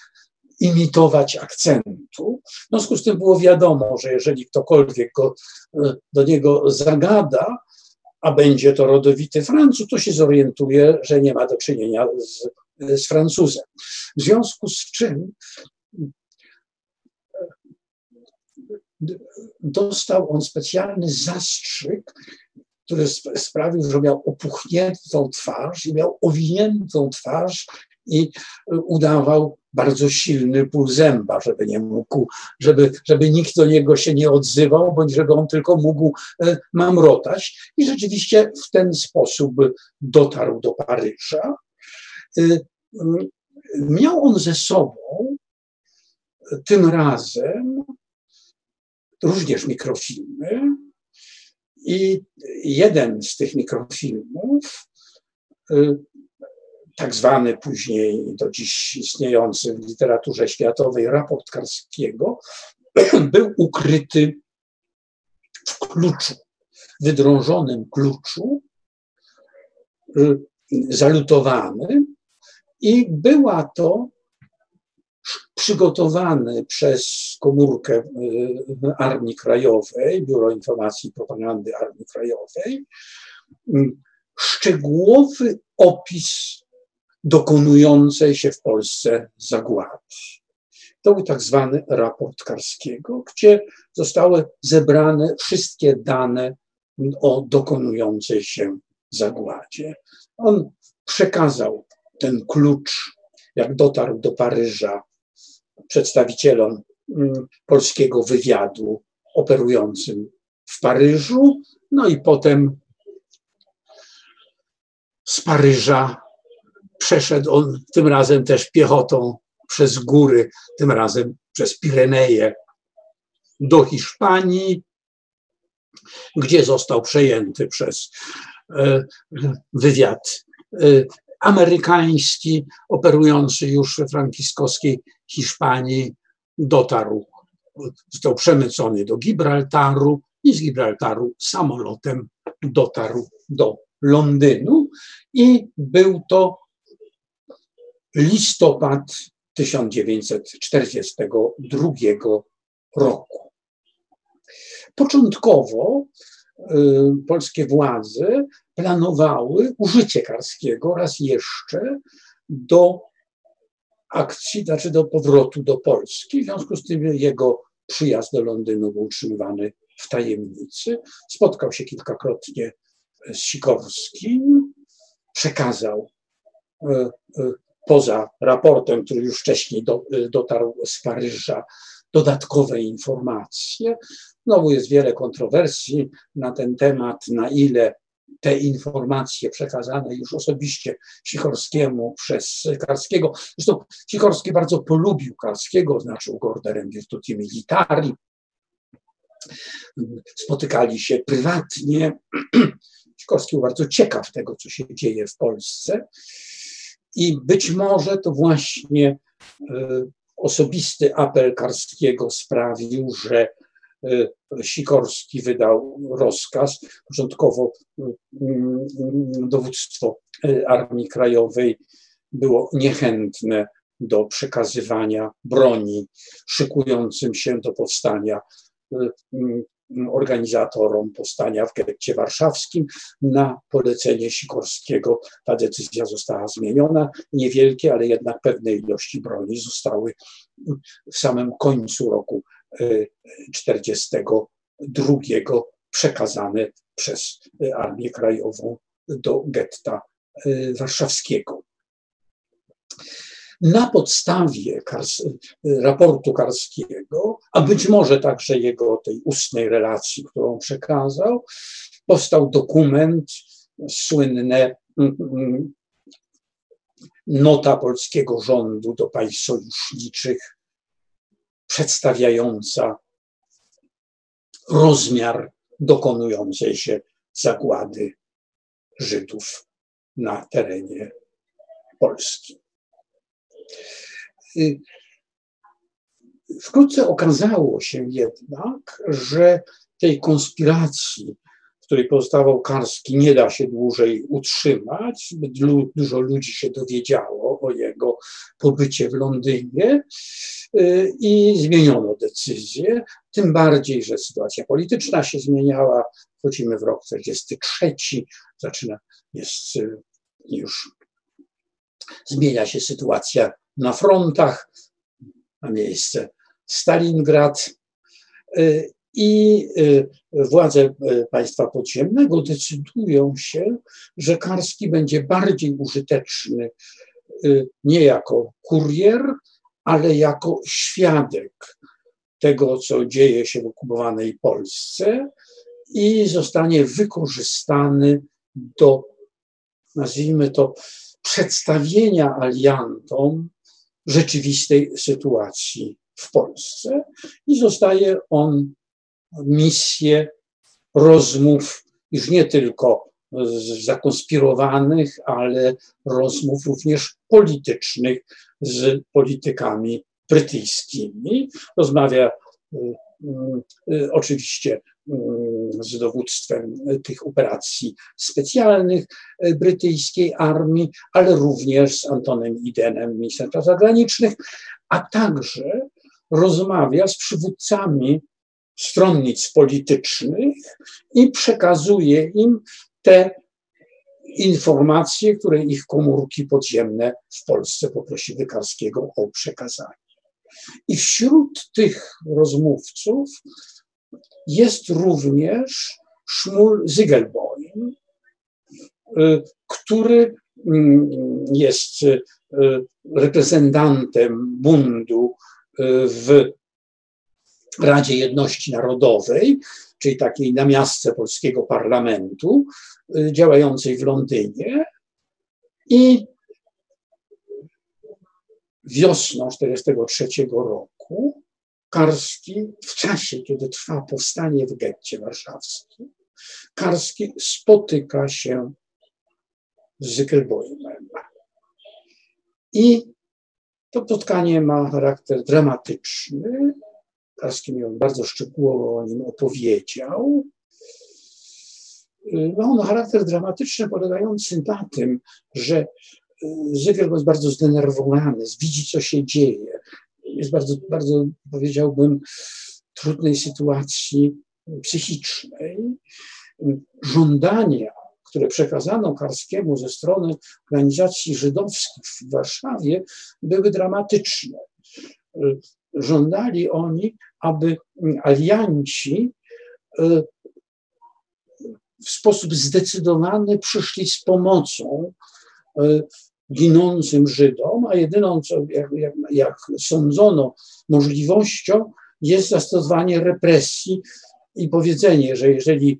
Speaker 2: imitować akcentu. W związku z tym było wiadomo, że jeżeli ktokolwiek go, e, do niego zagada, a będzie to rodowity Francuz, to się zorientuje, że nie ma do czynienia z, z Francuzem. W związku z czym dostał on specjalny zastrzyk, który sprawił, że miał opuchniętą twarz i miał owiniętą twarz i udawał bardzo silny ból zęba, żeby nie mógł, żeby, żeby nikt do niego się nie odzywał, bądź żeby on tylko mógł e, mamrotać. I rzeczywiście w ten sposób dotarł do Paryża. E, miał on ze sobą tym razem również mikrofilmy i jeden z tych mikrofilmów e, tak zwany później do dziś istniejący w literaturze światowej raport Karskiego, był ukryty w kluczu, wydrążonym kluczu, y, zalutowany i była to przygotowany przez komórkę y, Armii Krajowej, Biuro Informacji i Propagandy Armii Krajowej, y, szczegółowy opis dokonującej się w Polsce zagłady. To był tak zwany raport Karskiego, gdzie zostały zebrane wszystkie dane o dokonującej się zagładzie. On przekazał ten klucz, jak dotarł do Paryża, przedstawicielom mm, polskiego wywiadu operującym w Paryżu, no i potem z Paryża Przeszedł on tym razem też piechotą przez góry, tym razem przez Pireneje do Hiszpanii, gdzie został przejęty przez e, wywiad e, amerykański, operujący już we frankiskowskiej Hiszpanii, dotarł, został przemycony do Gibraltaru i z Gibraltaru samolotem dotarł do Londynu i był to listopad 1942 roku. Początkowo y, polskie władze planowały użycie Karskiego raz jeszcze do akcji, znaczy do powrotu do Polski. W związku z tym jego przyjazd do Londynu był utrzymywany w tajemnicy. Spotkał się kilkakrotnie z Sikorskim, przekazał y, y, poza raportem, który już wcześniej do, dotarł z Paryża, dodatkowe informacje. Znowu jest wiele kontrowersji na ten temat, na ile te informacje przekazane już osobiście Sikorskiemu przez Karskiego. Zresztą Sikorski bardzo polubił Karskiego, oznaczył go orderem Virtuti Militari. Spotykali się prywatnie. Sikorski był bardzo ciekaw tego, co się dzieje w Polsce. I być może to właśnie e, osobisty apel Karskiego sprawił, że e, Sikorski wydał rozkaz. Początkowo mm, dowództwo e, Armii Krajowej było niechętne do przekazywania broni szykującym się do powstania organizatorom powstania w getcie warszawskim. Na polecenie Sikorskiego ta decyzja została zmieniona. Niewielkie, ale jednak pewne ilości zostały w samym końcu roku 1942 e, przekazane przez Armię Krajową do getta e, warszawskiego. Na podstawie Kars raportu Karskiego, a być może także jego tej ustnej relacji, którą przekazał, powstał dokument, słynne mm, mm, nota polskiego rządu do państw sojuszniczych, przedstawiająca rozmiar dokonującej się zagłady Żydów na terenie Polski. Wkrótce okazało się jednak, że tej konspiracji, w której pozostawał Karski, nie da się dłużej utrzymać. Zbyt dużo ludzi się dowiedziało o jego pobycie w Londynie y, i zmieniono decyzję. Tym bardziej, że sytuacja polityczna się zmieniała. Wchodzimy w rok 43, zaczyna, jest y, już zmienia się sytuacja na frontach, ma miejsce Stalingrad. Y, i y, władze y, państwa podziemnego decydują się, że Karski będzie bardziej użyteczny nie jako kurier, ale jako świadek tego, co dzieje się w okupowanej Polsce i zostanie wykorzystany do, nazwijmy to, przedstawienia aliantom rzeczywistej sytuacji w Polsce i zostaje on misję rozmów już nie tylko zakonspirowanych, ale rozmów również politycznych z politykami brytyjskimi. Rozmawia y, y, y, oczywiście z dowództwem tych operacji specjalnych brytyjskiej armii, ale również z Antonem Idenem, ministrem spraw zagranicznych, a także rozmawia z przywódcami stronnic politycznych i przekazuje im te informacje, które ich komórki podziemne w Polsce poprosiły Karskiego o przekazanie. I wśród tych rozmówców jest również Szmul Zygelboim, y, który mm, jest y, reprezentantem bundu w Radzie Jedności Narodowej, czyli takiej namiastce polskiego parlamentu, y, działającej w Londynie. I wiosną 1943 roku Karski, w czasie, kiedy trwa powstanie w getcie warszawskim, Karski spotyka się z Zykelboimem. I to spotkanie ma charakter dramatyczny. Karski mi on bardzo szczegółowo o nim opowiedział. Ma on charakter dramatyczny, polegający na tym, że Zygiel jest bardzo zdenerwowany, widzi, co się dzieje. Jest bardzo, bardzo, powiedziałbym, trudnej sytuacji psychicznej. Żądania które przekazano Karskiemu ze strony organizacji żydowskich w Warszawie, były dramatyczne. Żądali oni, aby alianci e, w sposób zdecydowany przyszli z pomocą e, ginącym Żydom, a jedyną, co, jak, jak, jak sądzono, możliwością jest zastosowanie represji i powiedzenie, że jeżeli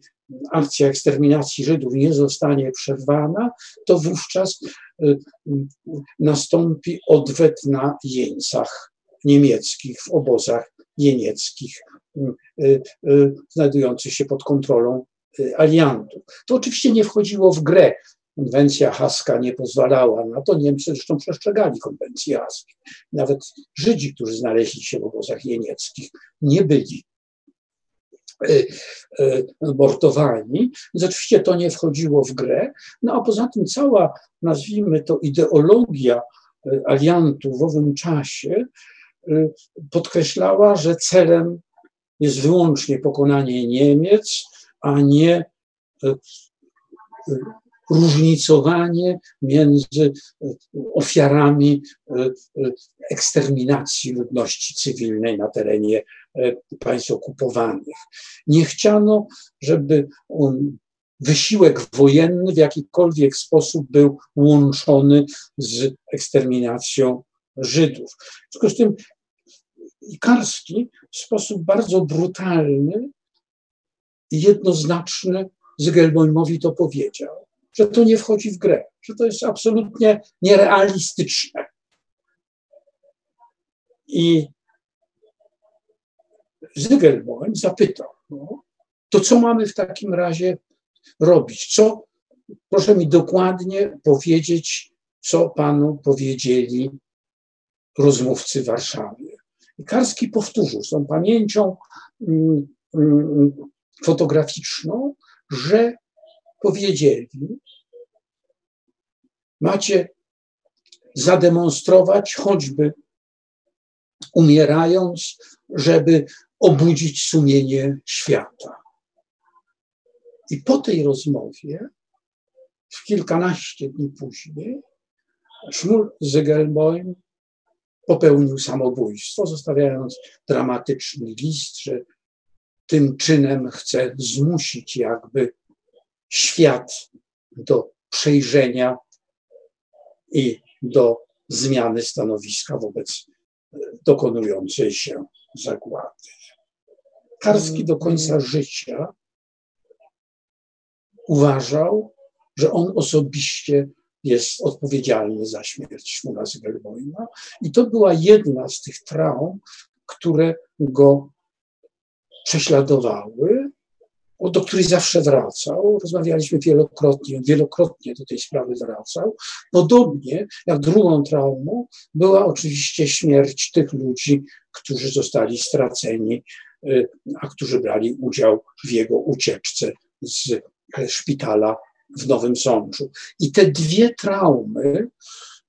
Speaker 2: akcja eksterminacji Żydów nie zostanie przerwana, to wówczas y, nastąpi odwet na jeńcach niemieckich w obozach jenieckich y, y, znajdujących się pod kontrolą aliantów. To oczywiście nie wchodziło w grę. Konwencja haska nie pozwalała na to. Niemcy zresztą przestrzegali konwencji haskiej. Nawet Żydzi, którzy znaleźli się w obozach jenieckich, nie byli Y, y, mordowani. Więc to nie wchodziło w grę. No a poza tym cała, nazwijmy to, ideologia y, aliantów w owym czasie podkreślała, że celem jest wyłącznie pokonanie Niemiec, a nie różnicowanie między ofiarami eksterminacji ludności cywilnej na terenie E, państw okupowanych. Nie chciano, żeby um, wysiłek wojenny w jakikolwiek sposób był łączony z eksterminacją Żydów. W związku z tym Karski w sposób bardzo brutalny i jednoznaczny Zygelbojmowi to powiedział, że to nie wchodzi w grę, że to jest absolutnie nierealistyczne. I Zygelboń zapytał, no, to co mamy w takim razie robić? Co, proszę mi dokładnie powiedzieć, co panu powiedzieli rozmówcy w Warszawie. I Karski powtórzył z tą pamięcią mm, mm, fotograficzną, że powiedzieli, macie zademonstrować, choćby umierając, żeby obudzić sumienie świata. I po tej rozmowie, w kilkanaście dni później, Szmul Zygelboim popełnił samobójstwo, zostawiając dramatyczny list, że tym czynem chce zmusić jakby świat do przejrzenia i do zmiany stanowiska wobec dokonującej się zagłady. Karski do końca życia uważał, że on osobiście jest odpowiedzialny za śmierć Szmula Zygelboima i to była jedna z tych traum, które go prześladowały, do której zawsze wracał. Rozmawialiśmy wielokrotnie, wielokrotnie do tej sprawy wracał. Podobnie jak drugą traumą była oczywiście śmierć tych ludzi, którzy zostali straceni, y, a którzy brali udział w jego ucieczce z szpitala w Nowym Sączu. I te dwie traumy,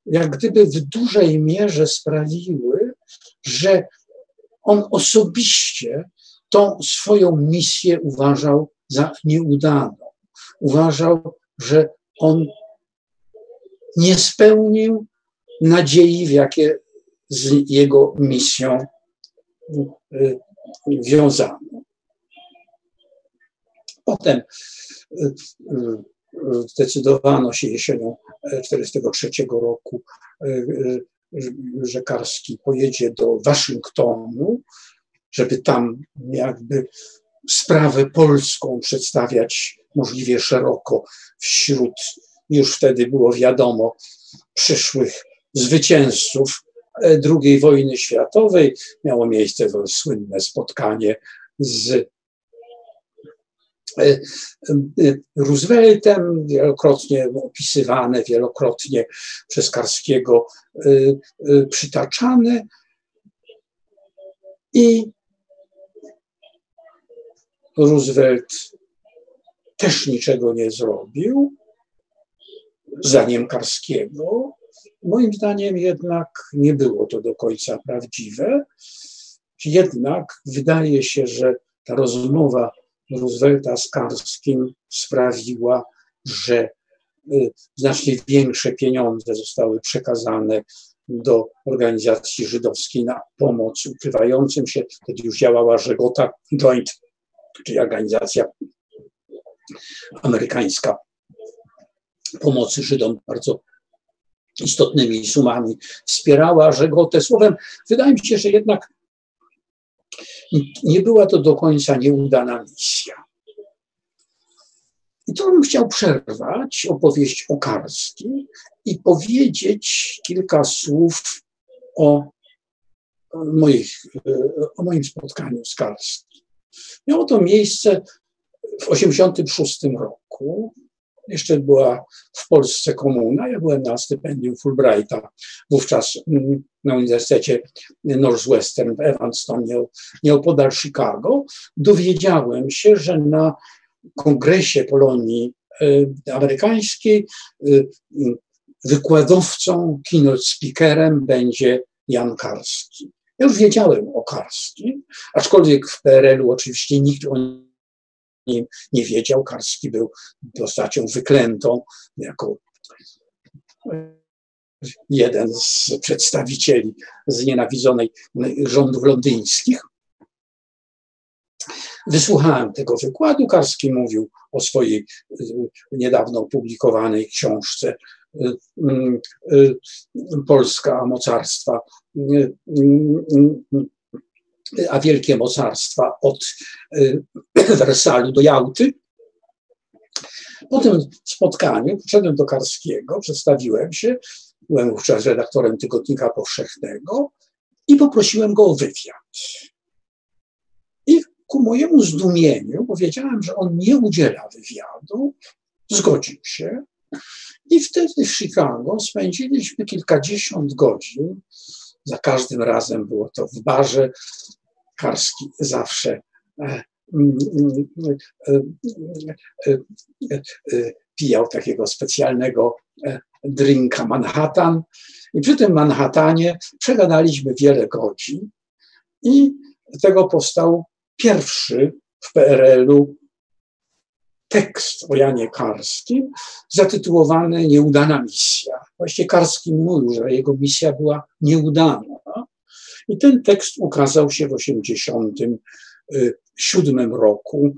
Speaker 2: jak gdyby w dużej mierze sprawiły, że on osobiście tą swoją misję uważał za nieudaną. Uważał, że on nie spełnił nadziei, w jakie z jego misją y, wiązano. Potem y, y, zdecydowano się jesienią 1943 roku, że Karski pojedzie do Waszyngtonu, żeby tam jakby sprawę polską przedstawiać możliwie szeroko wśród, już wtedy było wiadomo, przyszłych zwycięzców II wojny światowej. Miało miejsce to słynne spotkanie z e, e, Rooseveltem, wielokrotnie opisywane, wielokrotnie przez Karskiego e, przytaczane. I Roosevelt też niczego nie zrobił, zdaniem Karskiego. Moim zdaniem jednak nie było to do końca prawdziwe. Jednak wydaje się, że ta rozmowa Roosevelta z Karskim sprawiła, że y, znacznie większe pieniądze zostały przekazane do organizacji żydowskiej na pomoc ukrywającym się. Wtedy już działała Żegota Joint czyli organizacja amerykańska pomocy Żydom bardzo istotnymi sumami wspierała Żegotę. Słowem, wydaje mi się, że jednak nie była to do końca nieudana misja. I to bym chciał przerwać opowieść o Karski i powiedzieć kilka słów o, moich, o moim spotkaniu z Karskim. Miało to miejsce w 1986 roku. Jeszcze była w Polsce komuna. Ja byłem na stypendium Fulbrighta wówczas mm, na Uniwersytecie Northwestern w Evanston, nieopodal Chicago. Dowiedziałem się, że na kongresie Polonii y, amerykańskiej y, wykładowcą, keynote speakerem będzie Jan Karski. Ja już wiedziałem o Karskim, aczkolwiek w PRL-u oczywiście nikt o nim nie wiedział. Karski był postacią wyklętą jako jeden z przedstawicieli znienawidzonej rządów londyńskich. Wysłuchałem tego wykładu. Karski mówił o swojej y, niedawno opublikowanej książce Polska mocarstwa a wielkie mocarstwa od Wersalu do Jałty. Po tym spotkaniu poszedłem do Karskiego, przedstawiłem się, byłem wówczas redaktorem Tygodnika Powszechnego i poprosiłem go o wywiad. I ku mojemu zdumieniu powiedziałem, że on nie udziela wywiadu, zgodził się. I wtedy w Chicago spędziliśmy kilkadziesiąt godzin za każdym razem było to w barze. Karski zawsze e, mm, pijał takiego specjalnego drinka Manhattan. I przy tym Manhattanie przegadaliśmy wiele godzin i tego powstał pierwszy w PRL-u tekst o Janie Karskim zatytułowany Nieudana misja. Właściwie Karski mówił, że jego misja była nieudana. I ten tekst ukazał się w 1987 roku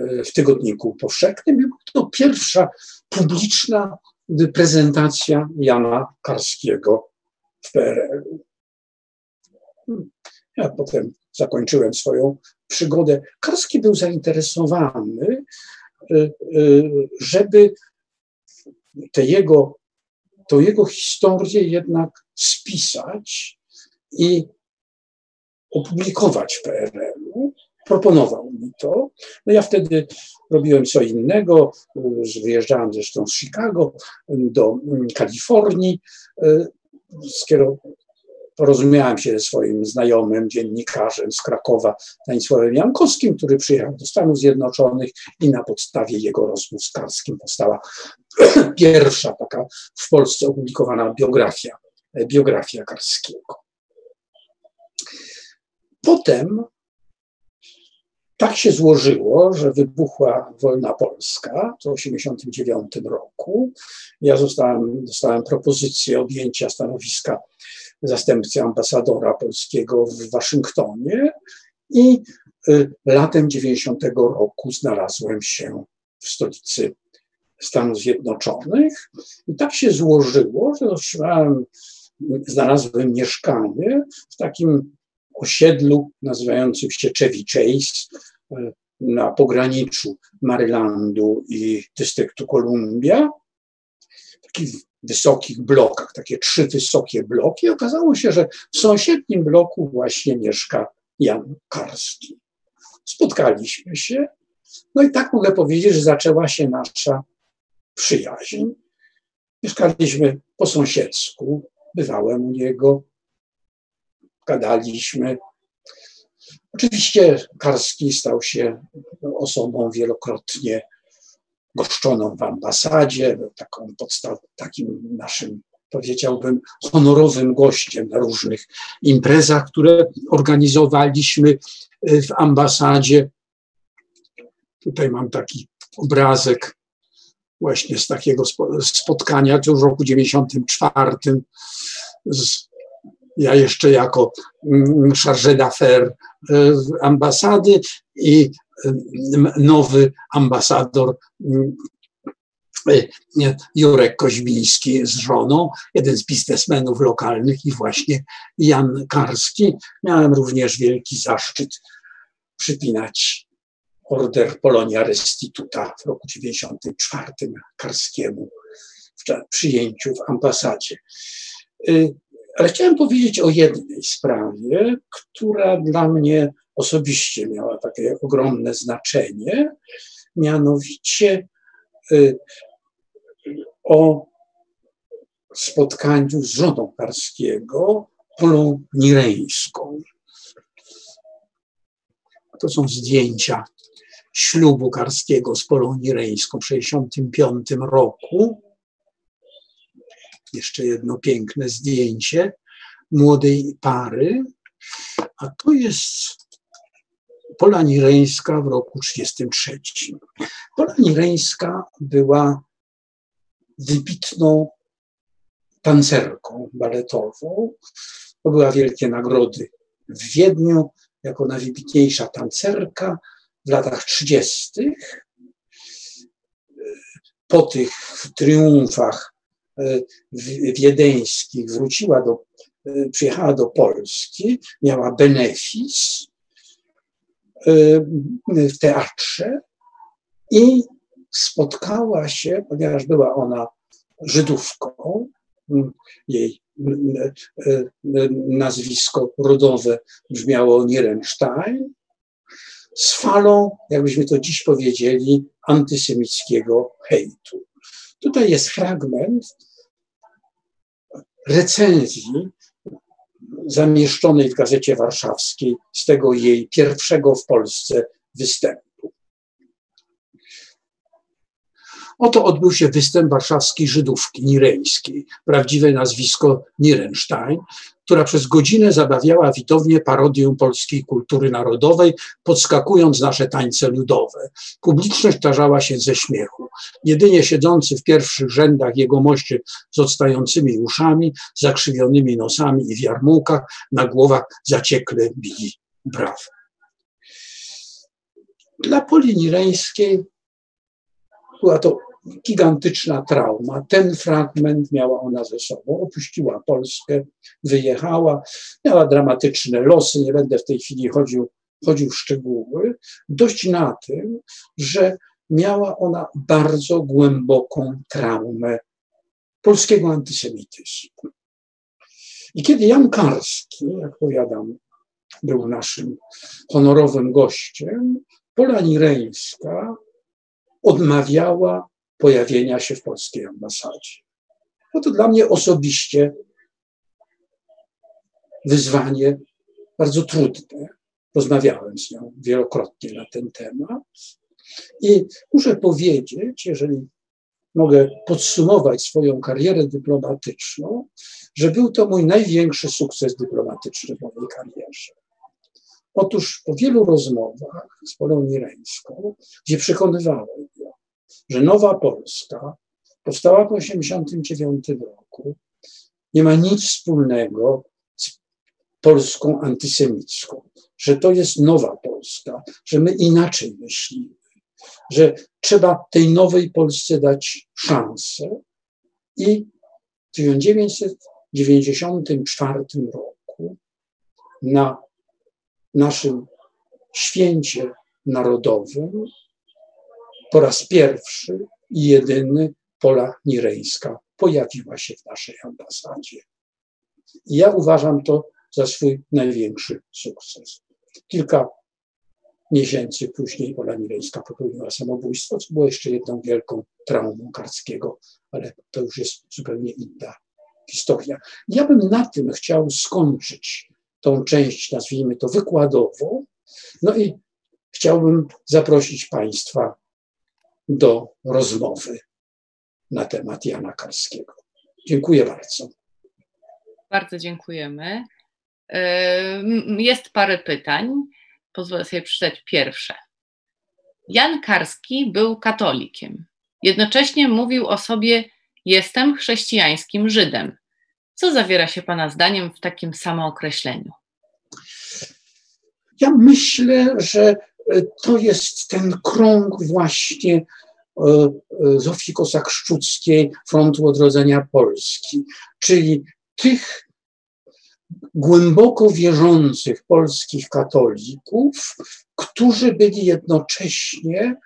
Speaker 2: y, w Tygodniku Powszechnym. To pierwsza publiczna prezentacja Jana Karskiego w PRL-u. Ja potem zakończyłem swoją przygodę. Karski był zainteresowany, y, y, żeby te jego, jego historię jednak spisać i opublikować w PRL-u. Proponował mi to. No ja wtedy robiłem co innego. Wyjeżdżałem zresztą z Chicago do Kalifornii. Porozumiałem się ze swoim znajomym dziennikarzem z Krakowa, Stanisławem Jankowskim, który przyjechał do Stanów Zjednoczonych i na podstawie jego rozmów z Karskim powstała pierwsza taka w Polsce opublikowana biografia, biografia Karskiego. Potem tak się złożyło, że wybuchła wojna polska w 1989 roku. Ja zostałem, dostałem propozycję objęcia stanowiska zastępcy ambasadora polskiego w Waszyngtonie i y, latem 90 roku znalazłem się w stolicy Stanów Zjednoczonych. I tak się złożyło, że otrzymałem, znalazłem mieszkanie w takim osiedlu nazywającym się Chevy Chase y, na pograniczu Marylandu i dystryktu Columbia. Taki wysokich blokach, takie trzy wysokie bloki. Okazało się, że w sąsiednim bloku właśnie mieszka Jan Karski. Spotkaliśmy się, no i tak mogę powiedzieć, że zaczęła się nasza przyjaźń. Mieszkaliśmy po sąsiedzku, bywałem u niego, gadaliśmy. Oczywiście Karski stał się osobą wielokrotnie goszczoną w ambasadzie, był taką podstaw, takim naszym, powiedziałbym, honorowym gościem na różnych imprezach, które organizowaliśmy y, w ambasadzie. Tutaj mam taki obrazek właśnie z takiego spotkania, już w roku 94 z, ja jeszcze jako mm, chargé d'affaires y, ambasady i nowy ambasador mm, e, Jurek Koźmiński z żoną, jeden z biznesmenów lokalnych i właśnie Jan Karski. Miałem również wielki zaszczyt przypinać order Polonia Restituta w roku 94 Karskiemu w przyjęciu w ambasadzie. E, ale chciałem powiedzieć o jednej sprawie, która dla mnie osobiście miała takie ogromne znaczenie, mianowicie y, o spotkaniu z żoną Karskiego, Polą Nireńską. To są zdjęcia ślubu Karskiego z Polą Nireńską w 1965 roku. Jeszcze jedno piękne zdjęcie młodej pary. A to jest Pola Nireńska w roku 1933. Pola Nireńska była wybitną tancerką baletową. To były wielkie nagrody w Wiedniu jako najwybitniejsza tancerka w latach 30. Po tych triumfach e, wiedeńskich wróciła do, e, przyjechała do Polski, miała benefis w teatrze i spotkała się, ponieważ była ona Żydówką, jej nazwisko rodowe brzmiało Nierenstein, z falą, jakbyśmy to dziś powiedzieli, antysemickiego hejtu. Tutaj jest fragment recenzji zamieszczonej w Gazecie Warszawskiej z tego jej pierwszego w Polsce występu. Oto odbył się występ warszawskiej Żydówki nireńskiej, prawdziwe nazwisko Nirenstein, która przez godzinę zabawiała widownię parodię polskiej kultury narodowej, podskakując nasze tańce ludowe. Publiczność tarzała się ze śmiechu. Jedynie siedzący w pierwszych rzędach jegomości z odstającymi uszami, zakrzywionymi nosami i w jarmułkach na głowach zaciekle bili braw. Dla Poli Nireńskiej była to gigantyczna trauma. Ten fragment miała ona ze sobą. Opuściła Polskę, wyjechała, miała dramatyczne losy. Nie będę w tej chwili chodził, chodził w szczegóły. Dość na tym, że miała ona bardzo głęboką traumę polskiego antysemityzmu. I kiedy Jan Karski, jak powiadam, był naszym honorowym gościem, Pola Nireńska odmawiała pojawienia się w polskiej ambasadzie. No to dla mnie osobiście wyzwanie bardzo trudne. Rozmawiałem z nią wielokrotnie na ten temat i muszę powiedzieć, jeżeli mogę podsumować swoją karierę dyplomatyczną, że był to mój największy sukces dyplomatyczny w mojej karierze. Otóż po wielu rozmowach z Polą Nireńską, gdzie przekonywałem że Nowa Polska powstała po 1989 roku, nie ma nic wspólnego z Polską antysemicką, że to jest nowa Polska, że my inaczej myślimy, że trzeba tej nowej Polsce dać szansę. I w 1994 roku na naszym święcie narodowym po raz pierwszy i jedyny Pola Nireńska pojawiła się w naszej ambasadzie. I ja uważam to za swój największy sukces. Kilka miesięcy później Pola Nireńska popełniła samobójstwo, co było jeszcze jedną wielką traumą Karskiego, ale to już jest zupełnie inna historia. Ja bym na tym chciał skończyć tą część, nazwijmy to wykładową, no i chciałbym zaprosić Państwa do rozmowy na temat Jana Karskiego. Dziękuję bardzo.
Speaker 1: Bardzo dziękujemy. Jest parę pytań. Pozwolę sobie przeczytać pierwsze. Jan Karski był katolikiem. Jednocześnie mówił o sobie: Jestem chrześcijańskim Żydem. Co zawiera się Pana zdaniem w takim samookreśleniu?
Speaker 2: Ja myślę, że to jest ten krąg właśnie e, e, Zofii Kosak-Szczuckiej Frontu Odrodzenia Polski, czyli tych głęboko wierzących polskich katolików, którzy byli jednocześnie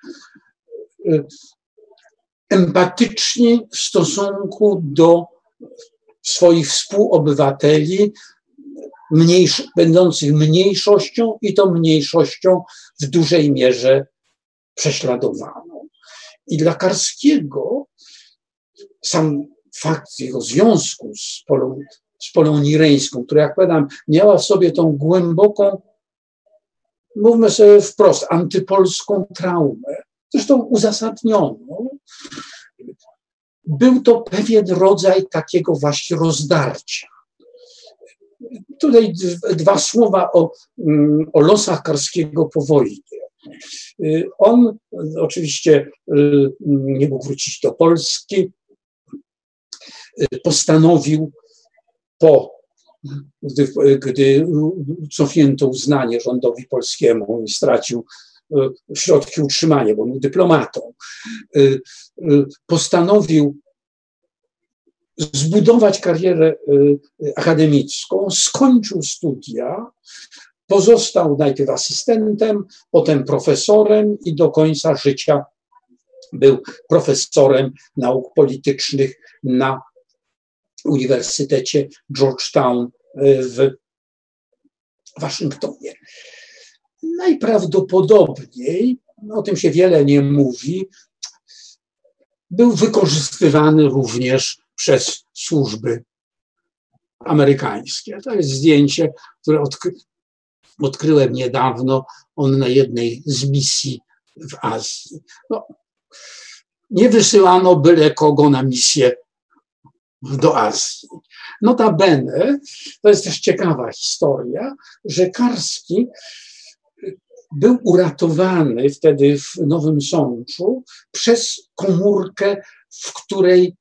Speaker 2: e, empatyczni w stosunku do swoich współobywateli, mniejsz, będących mniejszością i to mniejszością w dużej mierze prześladowaną. I dla Karskiego sam fakt jego związku z Polą, z Polą Nireńską, która, jak powiadam, miała w sobie tą głęboką, mówmy sobie wprost, antypolską traumę, zresztą uzasadnioną, był to pewien rodzaj takiego właśnie rozdarcia. Tutaj dwa słowa o, mm, o losach Karskiego po wojnie. Y, on oczywiście y, nie mógł wrócić do Polski. Y, postanowił po gdy, gdy cofnięto uznanie rządowi polskiemu i stracił środki utrzymania, bo był dyplomatą, postanowił zbudować karierę y, akademicką, skończył studia, pozostał najpierw asystentem, potem profesorem i do końca życia był profesorem nauk politycznych na Uniwersytecie Georgetown y, w Waszyngtonie. Najprawdopodobniej, o tym się wiele nie mówi, był wykorzystywany również przez służby amerykańskie. To jest zdjęcie, które odkry odkryłem niedawno. On na jednej z misji w Azji. No, nie wysyłano byle kogo na misję do Azji. Notabene, to jest też ciekawa historia, że Karski był uratowany wtedy w Nowym Sączu przez komórkę, w której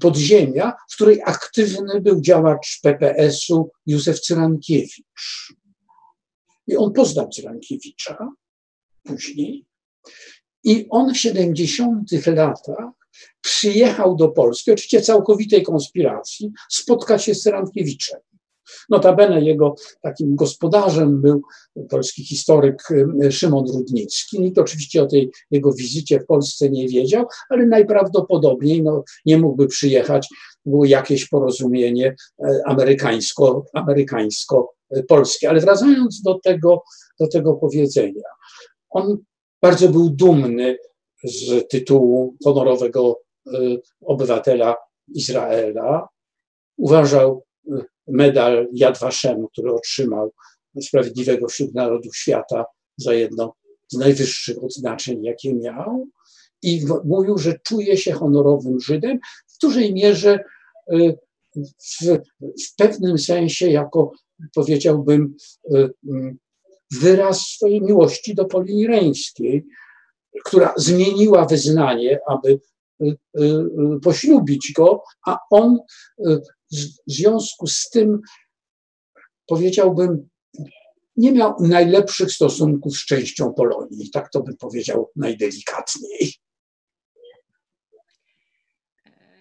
Speaker 2: podziemia, w której aktywny był działacz PPS-u Józef Cyrankiewicz. I on poznał Cyrankiewicza później. I on w 70 latach przyjechał do Polski, oczywiście całkowitej konspiracji, spotkać się z Cyrankiewiczem. Notabene jego takim gospodarzem był polski historyk y, Szymon Rudnicki. Nikt oczywiście o tej jego wizycie w Polsce nie wiedział, ale najprawdopodobniej no, nie mógłby przyjechać, było jakieś porozumienie e, amerykańsko, amerykańsko-polskie. Ale wracając do tego, do tego powiedzenia, on bardzo był dumny z tytułu honorowego y, obywatela Izraela. Uważał y, medal Yad Vashem, który otrzymał Sprawiedliwego wśród Narodów Świata za jedno z najwyższych odznaczeń, jakie miał. I mówił, że czuje się honorowym Żydem, w dużej mierze y, w, w pewnym sensie jako, powiedziałbym, wyraz swojej miłości do Polini Reńskiej, która zmieniła wyznanie, aby y, y, y, poślubić go, a on w związku z tym, powiedziałbym, nie miał najlepszych stosunków z częścią Polonii. Tak to bym powiedział najdelikatniej.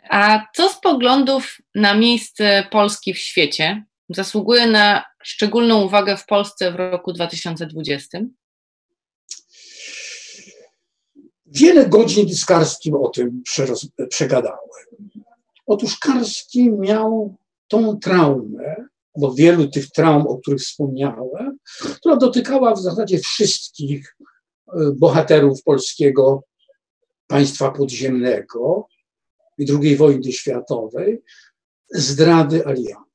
Speaker 1: A co z poglądów na miejsce Polski w świecie zasługuje na szczególną uwagę w Polsce w roku 2020?
Speaker 2: Wiele godzin z Karskim o tym przegadałem. Otóż Karski miał tą traumę, bo wielu tych traum, o których wspomniałem, która dotykała w zasadzie wszystkich e, bohaterów polskiego państwa podziemnego i II wojny światowej, zdrady aliantów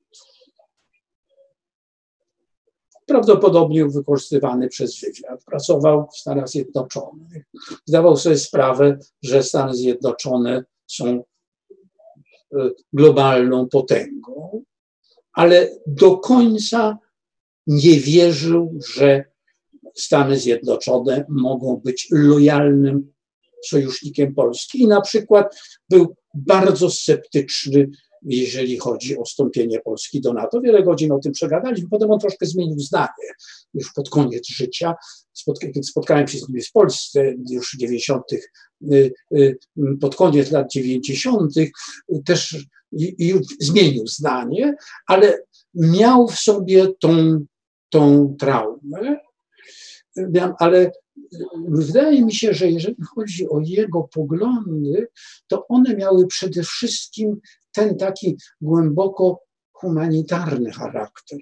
Speaker 2: prawdopodobnie wykorzystywany przez wywiad. Pracował w Stanach Zjednoczonych. Zdawał sobie sprawę, że Stany Zjednoczone są globalną potęgą, ale do końca nie wierzył, że Stany Zjednoczone mogą być lojalnym sojusznikiem Polski. I na przykład był bardzo sceptyczny jeżeli chodzi o wstąpienie Polski do NATO. Wiele godzin o tym przegadaliśmy, potem on troszkę zmienił zdanie już pod koniec życia. kiedy spotkałem się z nim w Polsce już w 90., y, y, pod koniec lat 90., też i, i zmienił zdanie, ale miał w sobie tą, tą traumę. Ale wydaje mi się, że jeżeli chodzi o jego poglądy, to one miały przede wszystkim ten taki głęboko humanitarny charakter.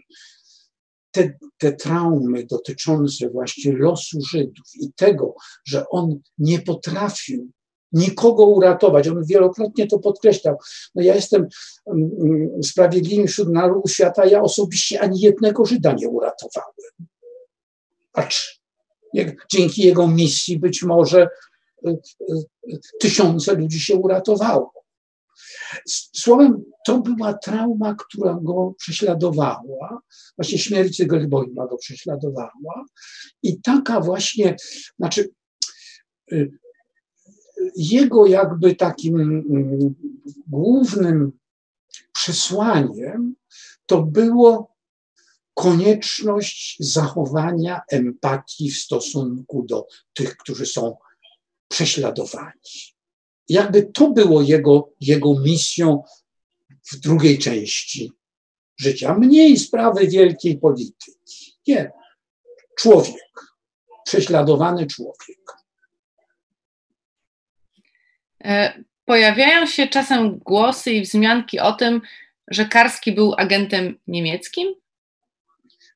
Speaker 2: Te, te traumy dotyczące właśnie losu Żydów i tego, że on nie potrafił nikogo uratować. On wielokrotnie to podkreślał. No ja jestem mm, mm, sprawiedliwym wśród narodów świata, ja osobiście ani jednego Żyda nie uratowałem. Acz dzięki jego misji być może y, y, tysiące ludzi się uratowało. Słowem, to była trauma, która go prześladowała, właśnie śmierć Gelboima go prześladowała. I taka właśnie, znaczy y, jego jakby takim mm, głównym przesłaniem to było konieczność zachowania empatii w stosunku do tych, którzy są prześladowani jakby to było jego, jego misją w drugiej części życia. Mniej sprawy wielkiej polityki. Nie. Człowiek. Prześladowany człowiek.
Speaker 1: E, pojawiają się czasem głosy i wzmianki o tym, że Karski był agentem niemieckim?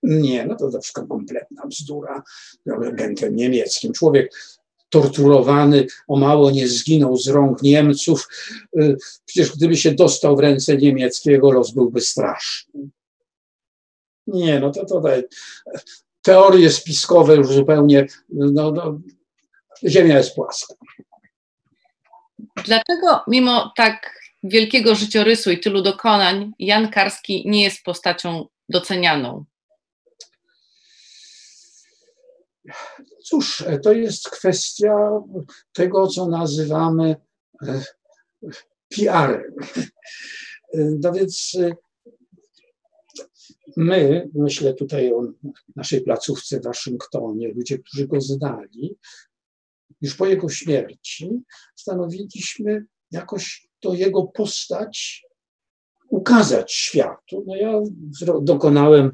Speaker 2: Nie, no to wszystko kompletna bzdura. Agentem niemieckim. Człowiek torturowany, o mało nie zginął z rąk Niemców. Przecież gdyby się dostał w ręce niemieckiego, los byłby straszny. Nie, no to tutaj teorie spiskowe już zupełnie, no, no, ziemia jest płaska.
Speaker 1: Dlaczego mimo tak wielkiego życiorysu i tylu dokonań Jan Karski nie jest postacią docenianą?
Speaker 2: Cóż, to jest kwestia tego, co nazywamy e, PR-em. No więc e, my, myślę tutaj o naszej placówce w Waszyngtonie, ludzie, którzy go znali, już po jego śmierci stanowiliśmy jakoś to jego postać ukazać światu. No ja dokonałem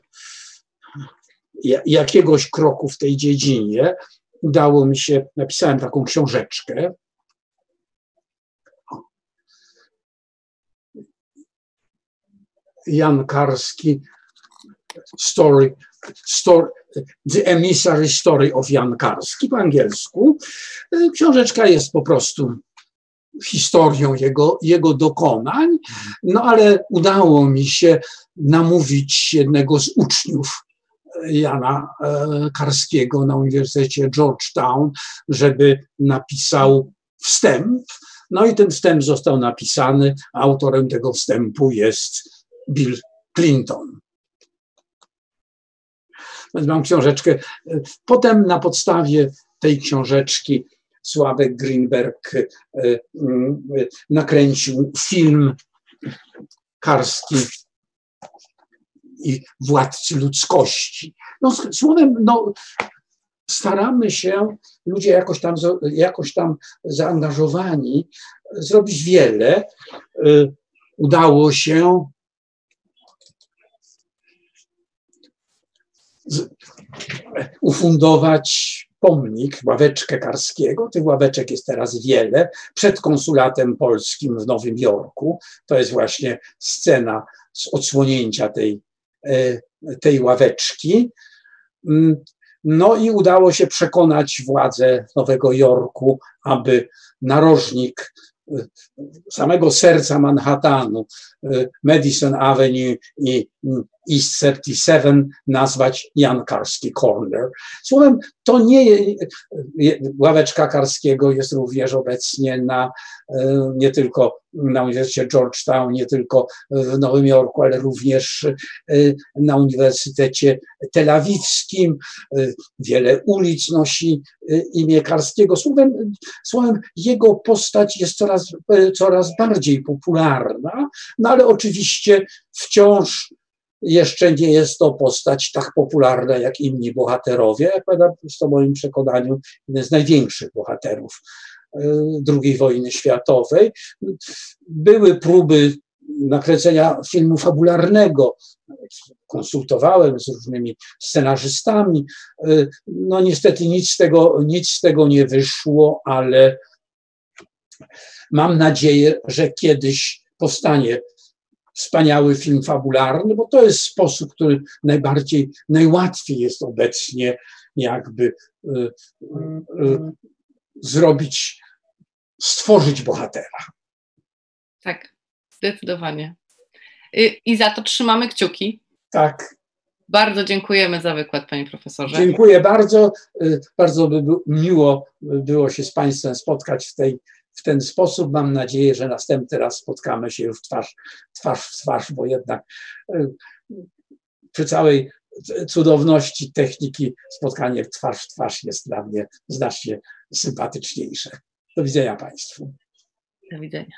Speaker 2: jakiegoś kroku w tej dziedzinie. Udało mi się, napisałem taką książeczkę. Jan Karski, Story, story, The Emissary Story of Jan Karski po angielsku. Książeczka jest po prostu historią jego, jego dokonań, no ale udało mi się namówić jednego z uczniów Jana e, Karskiego na Uniwersytecie Georgetown, żeby napisał wstęp. No i ten wstęp został napisany. Autorem tego wstępu jest Bill Clinton. Mam książeczkę. Potem na podstawie tej książeczki Sławek Greenberg e, nakręcił film Karski i władcy ludzkości. No, słowem, no, staramy się, ludzie jakoś tam, jakoś tam zaangażowani, zrobić wiele. Y, udało się ufundować pomnik, ławeczkę Karskiego. Tych ławeczek jest teraz wiele. Przed konsulatem polskim w Nowym Jorku. To jest właśnie scena z odsłonięcia tej tej ławeczki. Mm, no i udało się przekonać władze Nowego Jorku, aby narożnik e, samego serca Manhattanu, e, Madison Avenue i mm, East 37 nazwać Jan Karski Corner. Słowem, to nie ławeczka Karskiego jest również obecnie na, nie tylko na Uniwersytecie Georgetown, nie tylko w Nowym Jorku, ale również y, na Uniwersytecie Tel Awiwskim. Y, wiele ulic nosi imię Karskiego. Słowem, słowem jego postać jest coraz, coraz bardziej popularna, no ale oczywiście wciąż jeszcze nie jest to postać tak popularna jak inni bohaterowie. Jak powiadam, jest to w moim przekonaniu jeden z największych bohaterów II wojny światowej. Były próby nakręcenia filmu fabularnego. Konsultowałem z różnymi scenarzystami. No niestety nic z tego, nic z tego nie wyszło, ale mam nadzieję, że kiedyś powstanie wspaniały film fabularny, bo to jest sposób, który najbardziej, najłatwiej jest obecnie jakby y, y, y, zrobić stworzyć bohatera.
Speaker 1: Tak, zdecydowanie. I, I za to trzymamy kciuki.
Speaker 2: Tak.
Speaker 1: Bardzo dziękujemy za wykład, panie profesorze.
Speaker 2: Dziękuję bardzo. Y, bardzo by miło było się z państwem spotkać w, tej, w ten sposób. Mam nadzieję, że następny raz spotkamy się już twarz, twarz w twarz, bo jednak y, przy całej cudowności techniki spotkanie twarz w twarz jest dla mnie znacznie sympatyczniejsze. Do widzenia Państwu.
Speaker 1: Do widzenia.